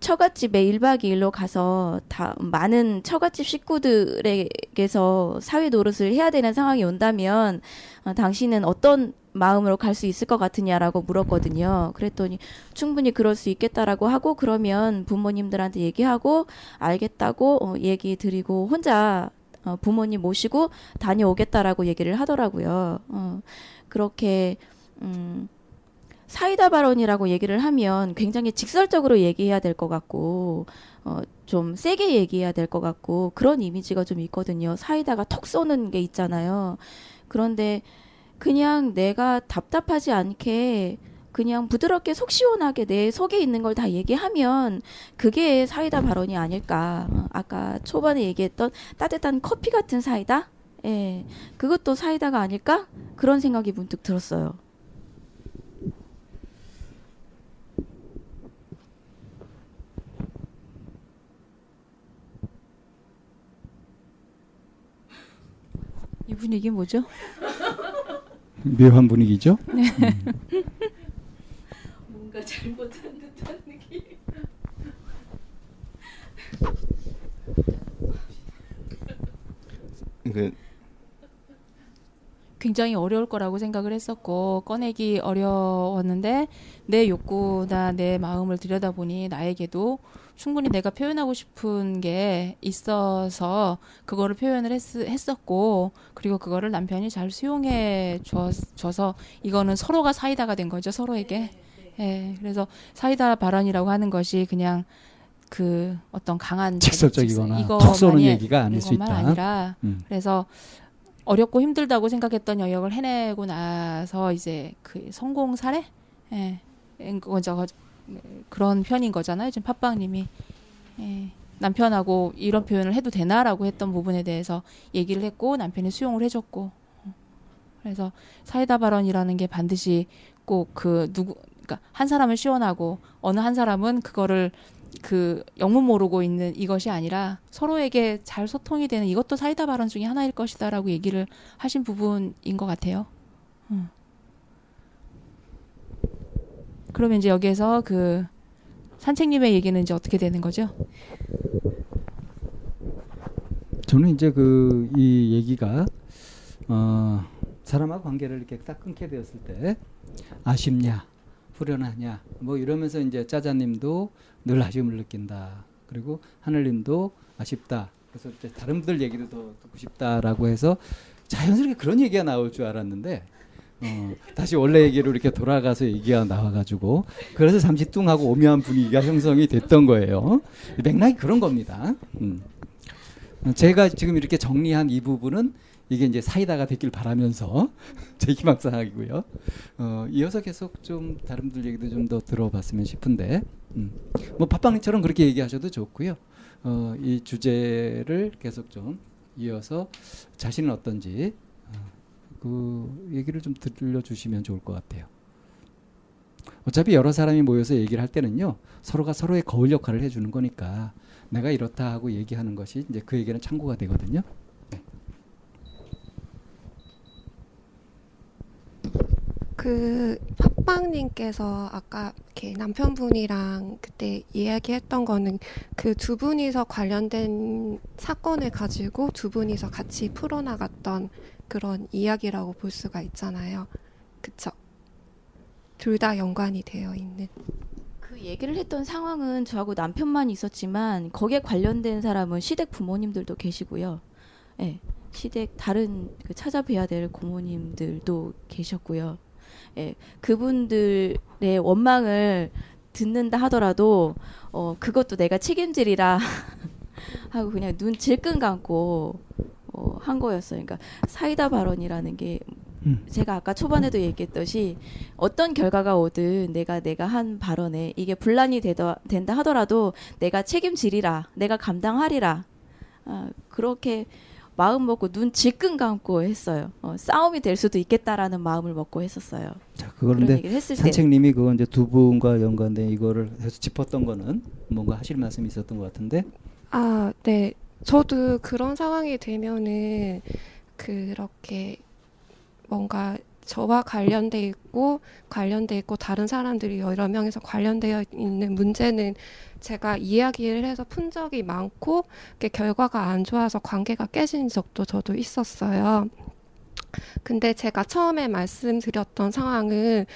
[SPEAKER 4] 처갓집에 1박 2일로 가서 다 많은 처갓집 식구들에게서 사회 노릇을 해야 되는 상황이 온다면 어, 당신은 어떤 마음으로 갈 수 있을 것 같으냐라고 물었거든요. 그랬더니 충분히 그럴 수 있겠다라고 하고 그러면 부모님들한테 얘기하고 알겠다고 어, 얘기 드리고 혼자 어, 부모님 모시고 다녀오겠다라고 얘기를 하더라고요. 어, 그렇게 음, 사이다 발언이라고 얘기를 하면 굉장히 직설적으로 얘기해야 될 것 같고 어, 좀 세게 얘기해야 될 것 같고 그런 이미지가 좀 있거든요. 사이다가 톡 쏘는 게 있잖아요. 그런데 그냥 내가 답답하지 않게 그냥 부드럽게 속 시원하게 내 속에 있는 걸 다 얘기하면 그게 사이다 발언이 아닐까. 어, 아까 초반에 얘기했던 따뜻한 커피 같은 사이다? 예. 그것도 사이다가 아닐까? 그런 생각이 문득 들었어요.
[SPEAKER 1] 이 분위기 뭐죠?
[SPEAKER 2] 묘한 분위기죠.
[SPEAKER 1] 네.
[SPEAKER 2] 음.
[SPEAKER 4] 뭔가 잘못한 듯한 느낌.
[SPEAKER 8] 그
[SPEAKER 1] 굉장히 어려울 거라고 생각을 했었고 꺼내기 어려웠는데 내 욕구나 내 마음을 들여다보니 나에게도 충분히 내가 표현하고 싶은 게 있어서 그거를 표현을 했, 했었고 그리고 그거를 남편이 잘 수용해 줘, 줘서 이거는 서로가 사이다가 된 거죠 서로에게 예 그래서 사이다 발언이라고 하는 것이 그냥 그 어떤 강한
[SPEAKER 2] 직설적이거나 톡 쏘는 얘기가 아닐 수 있다.
[SPEAKER 1] 아니라
[SPEAKER 2] 음.
[SPEAKER 1] 그래서 어렵고 힘들다고 생각했던 영역을 해내고 나서 이제 그 성공 사례 예 그저 그런 편인 거잖아요 지금 팟빵님이 예, 남편하고 이런 표현을 해도 되나라고 했던 부분에 대해서 얘기를 했고 남편이 수용을 해줬고 그래서 사이다 발언이라는 게 반드시 꼭 그 누구 그러니까 한 사람은 시원하고 어느 한 사람은 그거를 그 영문 모르고 있는 이것이 아니라 서로에게 잘 소통이 되는 이것도 사이다 발언 중에 하나일 것이다라고 얘기를 하신 부분인 것 같아요. 음. 그러면 이제 여기에서 그 산책님의 얘기는 이제 어떻게 되는 거죠?
[SPEAKER 2] 저는 이제 그 이 얘기가 어 사람하고 관계를 이렇게 딱 끊게 되었을 때 아쉽냐 후련하냐 뭐 이러면서 이제 짜자님도 늘 아쉬움을 느낀다 그리고 하늘님도 아쉽다 그래서 이제 다른 분들 얘기도 더 듣고 싶다라고 해서 자연스럽게 그런 얘기가 나올 줄 알았는데 어, 다시 원래 얘기로 이렇게 돌아가서 얘기가 나와가지고 그래서 잠시 뚱하고 오묘한 분위기가 형성이 됐던 거예요 맥락이 그런 겁니다. 음. 제가 지금 이렇게 정리한 이 부분은 이게 이제 사이다가 됐길 바라면서 제 희망사항이고요. 어, 이어서 계속 좀 다른 분들 얘기도 좀 더 들어봤으면 싶은데, 음. 뭐 팟빵처럼 그렇게 얘기하셔도 좋고요. 어, 이 주제를 계속 좀 이어서 자신은 어떤지 어, 그 얘기를 좀 들려주시면 좋을 것 같아요. 어차피 여러 사람이 모여서 얘기를 할 때는요 서로가 서로의 거울 역할을 해주는 거니까 내가 이렇다 하고 얘기하는 것이 이제 그 얘기는 참고가 되거든요.
[SPEAKER 3] 그 팟빵님께서 아까 이렇게 남편분이랑 그때 이야기했던 거는 그 두 분이서 관련된 사건을 가지고 두 분이서 같이 풀어나갔던 그런 이야기라고 볼 수가 있잖아요. 그쵸? 둘 다 연관이 되어 있는.
[SPEAKER 4] 그 얘기를 했던 상황은 저하고 남편만 있었지만 거기에 관련된 사람은 시댁 부모님들도 계시고요. 예. 시댁 다른 그 찾아뵈야 될 고모님들도 계셨고요. 예. 그분들의 원망을 듣는다 하더라도 어 그것도 내가 책임지리라 하고 그냥 눈 질끈 감고 어, 한 거였어요. 그러니까 사이다 발언이라는 게
[SPEAKER 2] 음.
[SPEAKER 4] 제가 아까 초반에도 얘기했듯이 어떤 결과가 오든 내가 내가 한 발언에 이게 분란이 되더, 된다 하더라도 내가 책임지리라, 내가 감당하리라. 아, 그렇게 마음 먹고 눈 질끈 감고 했어요. 어, 싸움이 될 수도 있겠다라는 마음을 먹고 했었어요.
[SPEAKER 2] 자,
[SPEAKER 4] 그런
[SPEAKER 2] 그런데 산책님이 그거 이제 두 분과 연관된 이거를 해서 짚었던 거는 뭔가 하실 말씀이 있었던 것 같은데
[SPEAKER 3] 아, 네. 저도 그런 상황이 되면은 그렇게 뭔가 저와 관련돼 있고 관련돼 있고 다른 사람들이 여러 명에서 관련되어 있는 문제는 제가 이야기를 해서 푼 적이 많고 그게 결과가 안 좋아서 관계가 깨진 적도 저도 있었어요. 근데 제가 처음에 말씀드렸던 상황은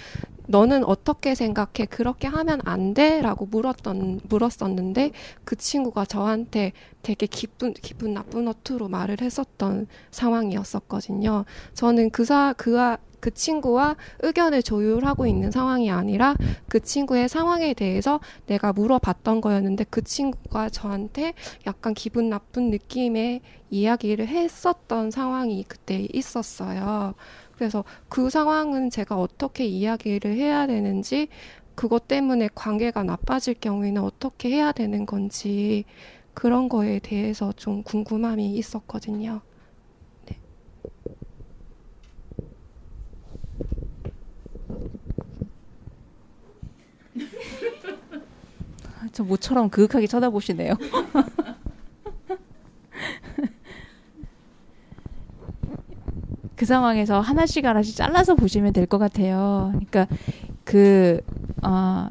[SPEAKER 3] 너는 어떻게 생각해? 그렇게 하면 안 돼? 라고 물었던, 물었었는데 그 친구가 저한테 되게 기쁜, 기분 나쁜 어투로 말을 했었던 상황이었었거든요. 저는 그 사, 그와, 그 친구와 의견을 조율하고 있는 상황이 아니라 그 친구의 상황에 대해서 내가 물어봤던 거였는데 그 친구가 저한테 약간 기분 나쁜 느낌의 이야기를 했었던 상황이 그때 있었어요. 그래서 그 상황은 제가 어떻게 이야기를 해야 되는지 그것 때문에 관계가 나빠질 경우에는 어떻게 해야 되는 건지 그런 거에 대해서 좀 궁금함이 있었거든요.
[SPEAKER 1] 저 모처럼 그윽하게 쳐다보시네요. 그 상황에서 하나씩 하나씩 잘라서 보시면 될 것 같아요. 그러니까 그 어,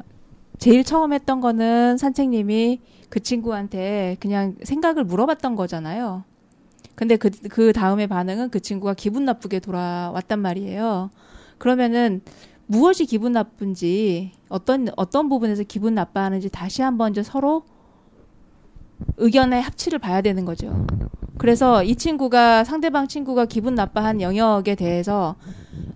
[SPEAKER 1] 제일 처음 했던 거는 산책님이 그 친구한테 그냥 생각을 물어봤던 거잖아요. 근데 그, 그 다음에 반응은 그 친구가 기분 나쁘게 돌아왔단 말이에요. 그러면은 무엇이 기분 나쁜지 어떤 어떤 부분에서 기분 나빠하는지 다시 한번 이제 서로 의견의 합치를 봐야 되는 거죠. 그래서 이 친구가 상대방 친구가 기분 나빠한 영역에 대해서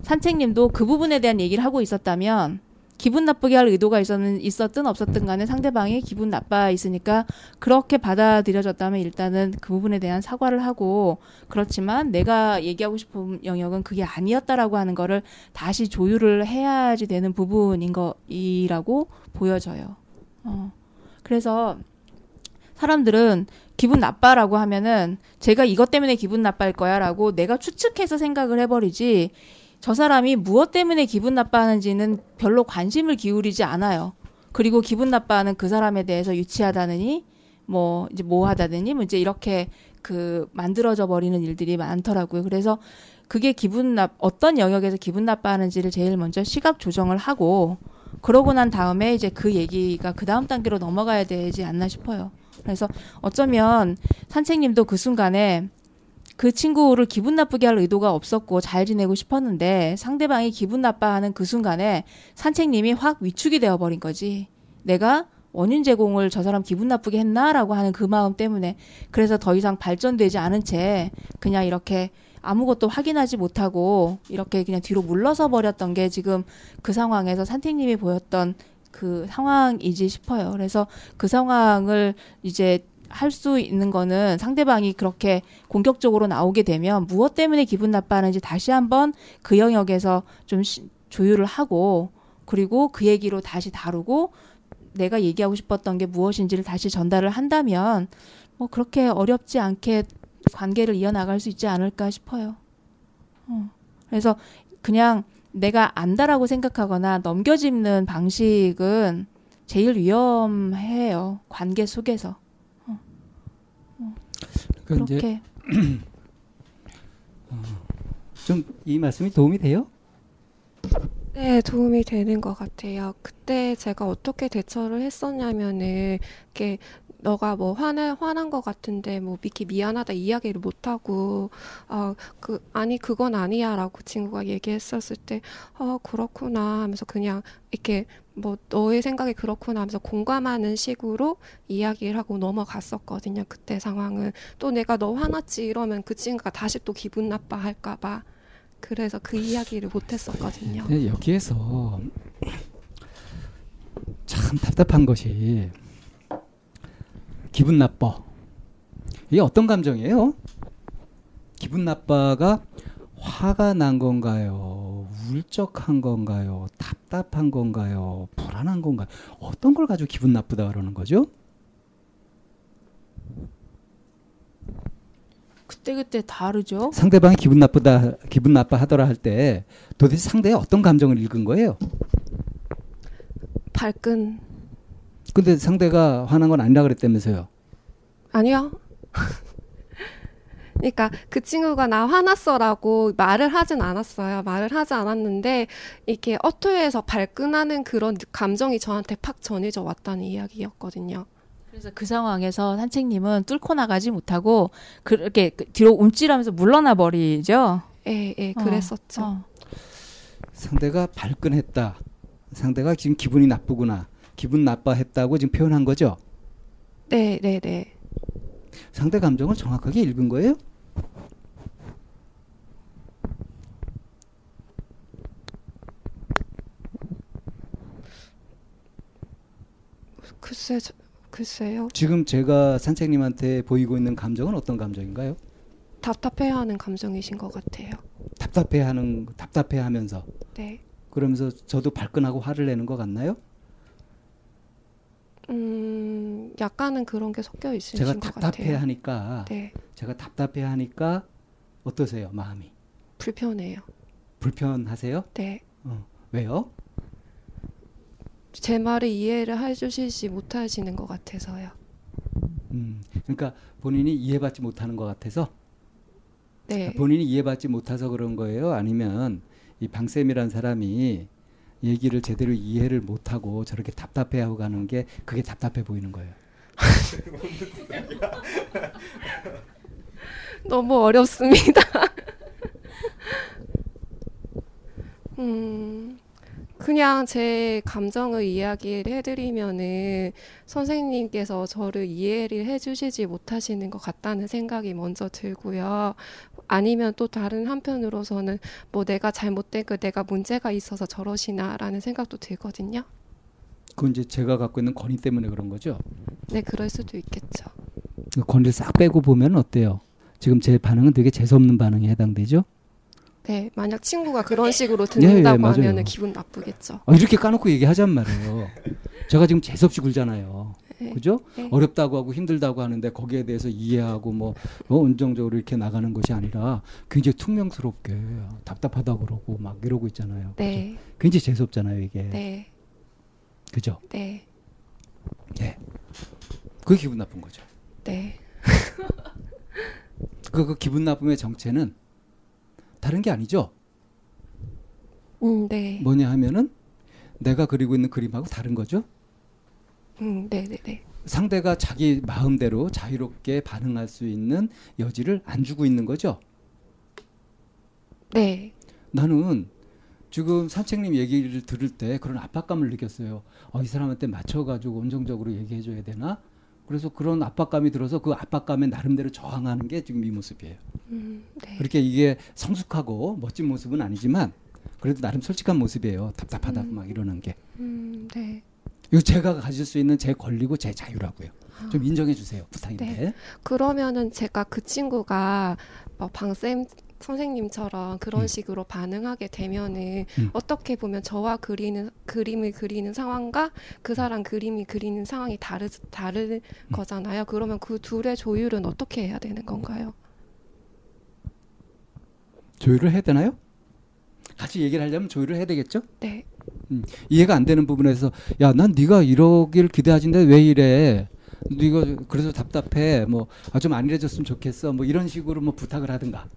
[SPEAKER 1] 산책님도 그 부분에 대한 얘기를 하고 있었다면 기분 나쁘게 할 의도가 있었는, 있었든 없었든 간에 상대방이 기분 나빠 있으니까 그렇게 받아들여졌다면 일단은 그 부분에 대한 사과를 하고 그렇지만 내가 얘기하고 싶은 영역은 그게 아니었다라고 하는 거를 다시 조율을 해야지 되는 부분인 거이라고 보여져요. 어. 그래서 사람들은 기분 나빠라고 하면은 제가 이것 때문에 기분 나빠할 거야라고 내가 추측해서 생각을 해버리지 저 사람이 무엇 때문에 기분 나빠하는지는 별로 관심을 기울이지 않아요. 그리고 기분 나빠하는 그 사람에 대해서 유치하다느니 뭐 이제 뭐하다느니 뭐 이제 이렇게 그 만들어져 버리는 일들이 많더라고요. 그래서 그게 기분 나 어떤 영역에서 기분 나빠하는지를 제일 먼저 시각 조정을 하고 그러고 난 다음에 이제 그 얘기가 그 다음 단계로 넘어가야 되지 않나 싶어요. 그래서 어쩌면 산책님도 그 순간에 그 친구를 기분 나쁘게 할 의도가 없었고 잘 지내고 싶었는데 상대방이 기분 나빠하는 그 순간에 산책님이 확 위축이 되어버린 거지. 내가 원인 제공을 저 사람 기분 나쁘게 했나라고 하는 그 마음 때문에 그래서 더 이상 발전되지 않은 채 그냥 이렇게 아무것도 확인하지 못하고 이렇게 그냥 뒤로 물러서 버렸던 게 지금 그 상황에서 산책님이 보였던 그 상황이지 싶어요. 그래서 그 상황을 이제 할 수 있는 거는 상대방이 그렇게 공격적으로 나오게 되면 무엇 때문에 기분 나빠하는지 다시 한번 그 영역에서 좀 시, 조율을 하고 그리고 그 얘기로 다시 다루고 내가 얘기하고 싶었던 게 무엇인지를 다시 전달을 한다면 뭐 그렇게 어렵지 않게 관계를 이어나갈 수 있지 않을까 싶어요. 어. 그래서 그냥 내가 안다라고 생각하거나 넘겨짚는 방식은 제일 위험해요. 관계 속에서. 어. 어.
[SPEAKER 2] 그러니까
[SPEAKER 1] 그렇게.
[SPEAKER 2] 어, 좀이 말씀이 도움이 돼요?
[SPEAKER 3] 네, 도움이 되는 것 같아요. 그때 제가 어떻게 대처를 했었냐면은, 이렇게 너가 뭐 화내, 화난 것 같은데 뭐 미키 미안하다 이야기를 못 하고 아, 그 아니 그건 아니야라고 친구가 얘기했었을 때 아, 그렇구나 하면서 그냥 이렇게 뭐 너의 생각이 그렇구나 하면서 공감하는 식으로 이야기를 하고 넘어갔었거든요. 그때 상황은 또 내가 너 화났지 이러면 그 친구가 다시 또 기분 나빠 할까 봐 그래서 그 이야기를 못 했었거든요.
[SPEAKER 2] 네, 여기에서 참 답답한 것이 기분 나빠. 이게 어떤 감정이에요? 기분 나빠가 화가 난 건가요? 울적한 건가요? 답답한 건가요? 불안한 건가요? 어떤 걸 가지고 기분 나쁘다 그러는 거죠?
[SPEAKER 1] 그때그때 다르죠.
[SPEAKER 2] 상대방이 기분 나쁘다, 기분 나빠 하더라 할 때 도대체 상대의 어떤 감정을 읽은 거예요?
[SPEAKER 3] 발끈.
[SPEAKER 2] 근데 상대가 화난 건 아니라 그랬다면서요?
[SPEAKER 3] 아니요. 그러니까 그 친구가 나 화났어라고 말을 하진 않았어요. 말을 하지 않았는데 이렇게 어토에서 발끈하는 그런 감정이 저한테 팍 전해져 왔다는 이야기였거든요.
[SPEAKER 1] 그래서 그 상황에서 산책님은 뚫고 나가지 못하고 그렇게 그 뒤로 움찔하면서 물러나 버리죠.
[SPEAKER 3] 예, 예,
[SPEAKER 1] 어,
[SPEAKER 3] 그랬었죠.
[SPEAKER 1] 어.
[SPEAKER 2] 상대가 발끈했다. 상대가 지금 기분이 나쁘구나. 기분 나빠했다고 지금 표현한 거죠.
[SPEAKER 3] 네, 네, 네.
[SPEAKER 2] 상대 감정을 정확하게 읽은 거예요?
[SPEAKER 3] 글쎄, 저- 글쎄요.
[SPEAKER 2] 지금 제가 산책님한테 보이고 있는 감정은 어떤 감정인가요?
[SPEAKER 3] 답답해하는 감정이신 것 같아요.
[SPEAKER 2] 답답해하는 답답해하면서
[SPEAKER 3] 네.
[SPEAKER 2] 그러면서 저도 발끈하고 화를 내는 것 같나요?
[SPEAKER 3] 음, 약간은 그런 게 섞여 있으신
[SPEAKER 2] 제가
[SPEAKER 3] 것 같아요.
[SPEAKER 2] 답답해하니까
[SPEAKER 3] 네,
[SPEAKER 2] 제가 답답해 하니까 어떠세요 마음이
[SPEAKER 3] 불편해요.
[SPEAKER 2] 불편하세요?
[SPEAKER 3] 네.
[SPEAKER 2] 어, 왜요?
[SPEAKER 3] 제 말을 이해를 해주시지 못하시는 것 같아서요.
[SPEAKER 2] 음, 그러니까 본인이 이해받지 못하는 것 같아서
[SPEAKER 3] 네.
[SPEAKER 2] 본인이 이해받지 못해서 그런 거예요? 아니면 이 방쌤이란 사람이 얘기를 제대로 이해를 못하고 저렇게 답답해하고 가는 게 그게 답답해 보이는 거예요.
[SPEAKER 3] 너무 어렵습니다. 음, 그냥 제 감정을 이야기를 해드리면은 선생님께서 저를 이해를 해주시지 못하시는 것 같다는 생각이 먼저 들고요. 아니면 또 다른 한편으로서는 뭐 내가 잘못되고 내가 문제가 있어서 저러시나라는 생각도 들거든요.
[SPEAKER 2] 그건 이제 제가 갖고 있는 권위 때문에 그런 거죠.
[SPEAKER 3] 네, 그럴 수도 있겠죠.
[SPEAKER 2] 그 권리를 싹 빼고 보면 어때요? 지금 제 반응은 되게 재수 없는 반응에 해당되죠?
[SPEAKER 3] 네, 만약 친구가 그런 식으로
[SPEAKER 2] 예, 예,
[SPEAKER 3] 듣는다고
[SPEAKER 2] 맞아요.
[SPEAKER 3] 하면은 기분 나쁘겠죠.
[SPEAKER 2] 아, 이렇게 까놓고 얘기하잔 말이에요. 제가 지금 재수없이 굴잖아요.
[SPEAKER 3] 네.
[SPEAKER 2] 그죠?
[SPEAKER 3] 네.
[SPEAKER 2] 어렵다고 하고 힘들다고 하는데 거기에 대해서 이해하고 뭐 어, 온정적으로 이렇게 나가는 것이 아니라 굉장히 퉁명스럽게 답답하다 그러고 막 이러고 있잖아요.
[SPEAKER 3] 네,
[SPEAKER 2] 그죠? 굉장히 재수 없잖아요, 이게.
[SPEAKER 3] 네,
[SPEAKER 2] 그죠?
[SPEAKER 3] 네,
[SPEAKER 2] 예. 그게 기분 나쁜 거죠.
[SPEAKER 3] 네.
[SPEAKER 2] 그, 그 기분 나쁨의 정체는 다른 게 아니죠.
[SPEAKER 3] 음, 네.
[SPEAKER 2] 뭐냐 하면은 내가 그리고 있는 그림하고 다른 거죠.
[SPEAKER 3] 음, 네, 네, 네.
[SPEAKER 2] 상대가 자기 마음대로 자유롭게 반응할 수 있는 여지를 안 주고 있는 거죠.
[SPEAKER 3] 네.
[SPEAKER 2] 나는 지금 산책님 얘기를 들을 때 그런 압박감을 느꼈어요. 어, 이 사람한테 맞춰가지고 온정적으로 얘기해줘야 되나? 그래서 그런 압박감이 들어서 그 압박감에 나름대로 저항하는 게 지금 이 모습이에요.
[SPEAKER 3] 음, 네.
[SPEAKER 2] 그렇게 이게 성숙하고 멋진 모습은 아니지만 그래도 나름 솔직한 모습이에요. 답답하다
[SPEAKER 3] 음.
[SPEAKER 2] 막 이러는 게.
[SPEAKER 3] 음, 네.
[SPEAKER 2] 이거 제가 가질 수 있는 제 권리고 제 자유라고요. 좀 인정해 주세요. 부탁인데.
[SPEAKER 3] 네. 그러면은 제가 그 친구가 뭐 방쌤 선생님처럼 그런
[SPEAKER 2] 음.
[SPEAKER 3] 식으로 반응하게 되면은
[SPEAKER 2] 음.
[SPEAKER 3] 어떻게 보면 저와 그리는 그림을 그리는 상황과 그 사람 그림이 그리는 상황이 다르 다른
[SPEAKER 2] 음.
[SPEAKER 3] 거잖아요. 그러면 그 둘의 조율은 어떻게 해야 되는 건가요?
[SPEAKER 2] 조율을 해야 되나요? 같이 얘기를 하려면 조율을 해야 되겠죠?
[SPEAKER 3] 네.
[SPEAKER 2] 이해가 안 되는 부분에서 야 난 네가 이러길 기대하진데 왜 이래 네가 그래서 답답해 뭐좀안 이래줬으면 좋겠어 뭐 이런 식으로 뭐 부탁을 하든가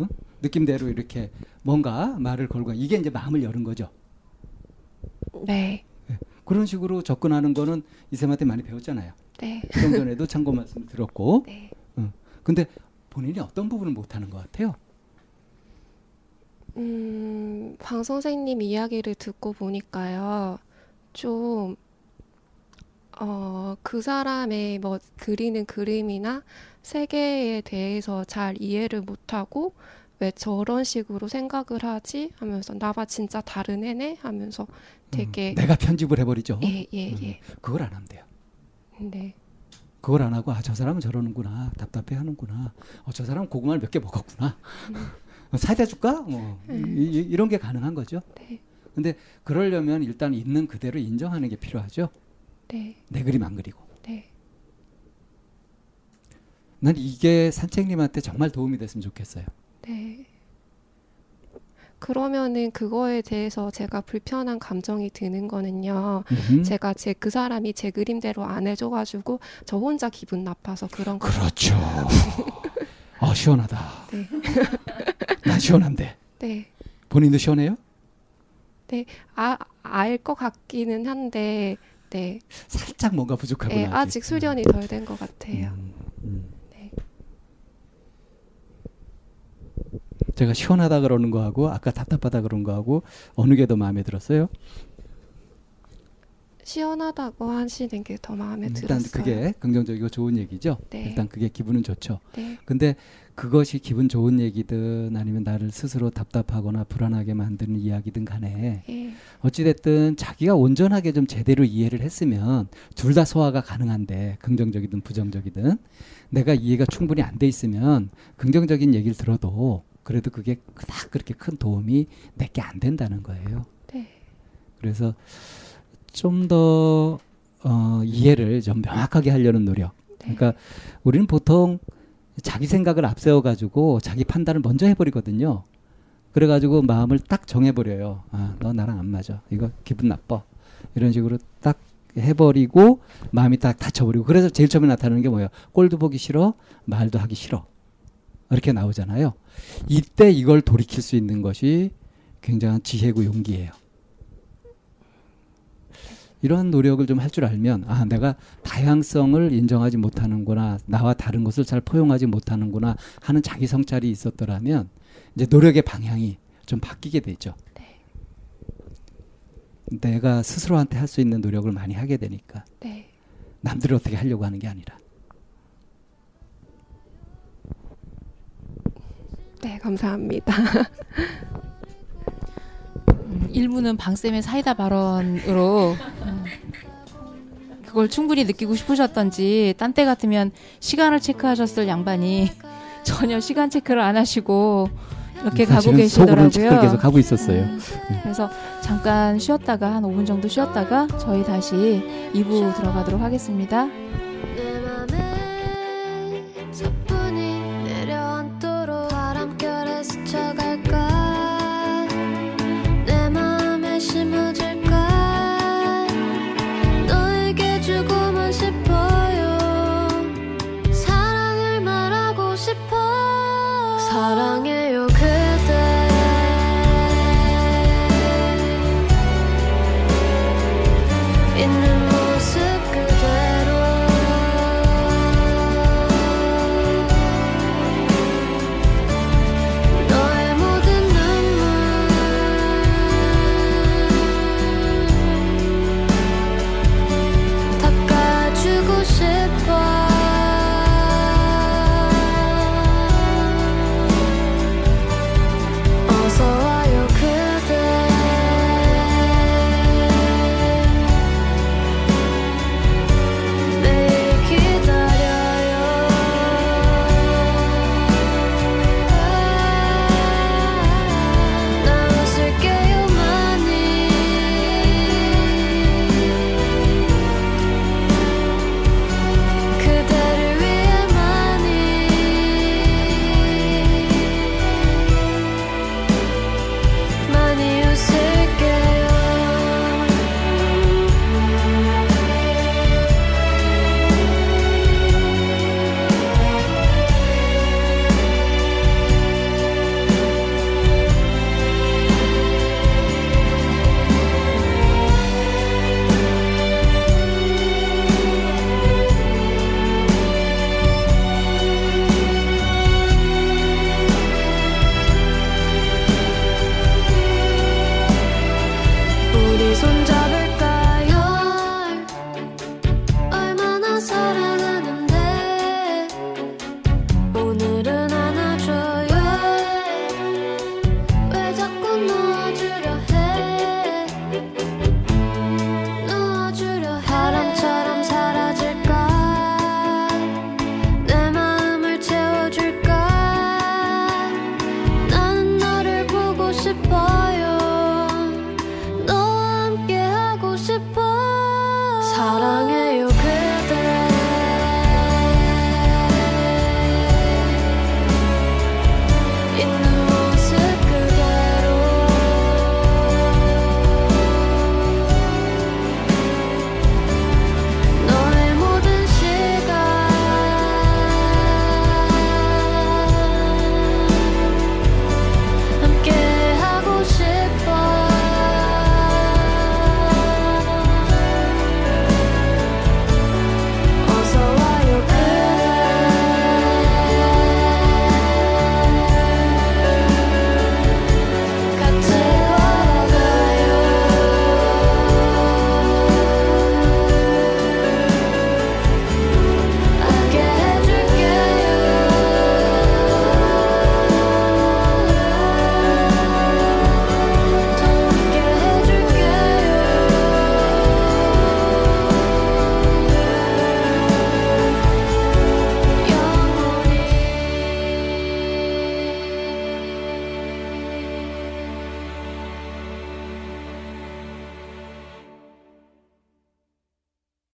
[SPEAKER 2] 응? 느낌대로 이렇게 뭔가 말을 걸고 이게 이제 마음을 여는 거죠
[SPEAKER 3] 네.
[SPEAKER 2] 그런 식으로 접근하는 거는 이쌤한테 많이 배웠잖아요
[SPEAKER 3] 네.
[SPEAKER 2] 좀 전에도 참고 말씀 들었고
[SPEAKER 3] 네.
[SPEAKER 2] 응. 근데 본인이 어떤 부분을 못하는 것 같아요
[SPEAKER 3] 음, 방 선생님 이야기를 듣고 보니까요, 좀, 어, 그 사람의 뭐 그리는 그림이나 세계에 대해서 잘 이해를 못하고, 왜 저런 식으로 생각을 하지? 하면서, 나와 진짜 다른 애네? 하면서 되게,
[SPEAKER 2] 음, 내가 편집을 해버리죠
[SPEAKER 3] 예, 예,
[SPEAKER 2] 음,
[SPEAKER 3] 예.
[SPEAKER 2] 그걸 안 하면 돼요
[SPEAKER 3] 네.
[SPEAKER 2] 그걸 안 하고 아 저 사람은 저러는구나 답답해 하는구나 어, 저 사람은 고구마를 몇 개 먹었구나 어, 사다 줄까 어, 이, 이, 이런 게 가능한 거죠
[SPEAKER 3] 네.
[SPEAKER 2] 근데 그러려면 일단 있는 그대로 인정하는 게 필요하죠
[SPEAKER 3] 네.
[SPEAKER 2] 내 그림 안 그리고
[SPEAKER 3] 네.
[SPEAKER 2] 난 이게 산책님한테 정말 도움이 됐으면 좋겠어요
[SPEAKER 3] 네. 그러면은 그거에 대해서 제가 불편한 감정이 드는 거는요.
[SPEAKER 2] 음흠.
[SPEAKER 3] 제가 제 그 사람이 제 그림대로 안 해줘가지고 저 혼자 기분 나빠서 그런 거.
[SPEAKER 2] 그렇죠 어 시원하다.
[SPEAKER 3] 네.
[SPEAKER 2] 난 시원한데.
[SPEAKER 3] 네.
[SPEAKER 2] 본인도 시원해요?
[SPEAKER 3] 아, 알 것 같기는 한데, 네.
[SPEAKER 2] 살짝 뭔가 부족하구나.
[SPEAKER 3] 네, 아직 수련이 덜 된 것 같아요.
[SPEAKER 2] 음, 음.
[SPEAKER 3] 네.
[SPEAKER 2] 제가 시원하다 그러는 거하고 아까 답답하다 그런 거하고 어느 게 더 마음에 들었어요?
[SPEAKER 3] 시원하다고 하시는 게 더 마음에
[SPEAKER 2] 음,
[SPEAKER 3] 들었어요.
[SPEAKER 2] 일단 그게 긍정적이고 좋은 얘기죠.
[SPEAKER 3] 네.
[SPEAKER 2] 일단 그게 기분은 좋죠.
[SPEAKER 3] 네.
[SPEAKER 2] 근데 그것이 기분 좋은 얘기든 아니면 나를 스스로 답답하거나 불안하게 만드는 이야기든 간에
[SPEAKER 3] 예.
[SPEAKER 2] 어찌됐든 자기가 온전하게 좀 제대로 이해를 했으면 둘 다 소화가 가능한데 긍정적이든 부정적이든 내가 이해가 충분히 안 돼 있으면 긍정적인 얘기를 들어도 그래도 그게 그닥 그렇게 큰 도움이 내게 안 된다는 거예요.
[SPEAKER 3] 네.
[SPEAKER 2] 그래서 좀더 어, 이해를 좀 명확하게 하려는 노력. 그러니까 우리는 보통 자기 생각을 앞세워 가지고 자기 판단을 먼저 해버리거든요. 그래가지고 마음을 딱 정해버려요. 아, 너 나랑 안 맞아. 이거 기분 나빠. 이런 식으로 딱 해버리고 마음이 딱 닫혀버리고 그래서 제일 처음에 나타나는 게 뭐예요? 꼴도 보기 싫어, 말도 하기 싫어. 이렇게 나오잖아요. 이때 이걸 돌이킬 수 있는 것이 굉장한 지혜고 용기예요. 이런 노력을 좀 할 줄 알면 아 내가 다양성을 인정하지 못하는구나 나와 다른 것을 잘 포용하지 못하는구나 하는 자기 성찰이 있었더라면 이제 노력의 방향이 좀 바뀌게 되죠. 내가 스스로한테 할 수 있는 노력을 많이 하게 되니까
[SPEAKER 3] 네.
[SPEAKER 2] 남들이 어떻게 하려고 하는 게 아니라
[SPEAKER 3] 네, 감사합니다.
[SPEAKER 10] 음, 일부는 방쌤의 사이다 발언으로 음, 그걸 충분히 느끼고 싶으셨던지 딴 때 같으면 시간을 체크하셨을 양반이 전혀 시간 체크를 안 하시고 이렇게 가고 계시더라고요.
[SPEAKER 2] 계속 하고 있었어요.
[SPEAKER 10] 그래서 잠깐 쉬었다가 한 5분 정도 쉬었다가 저희 다시 2부 들어가도록 하겠습니다.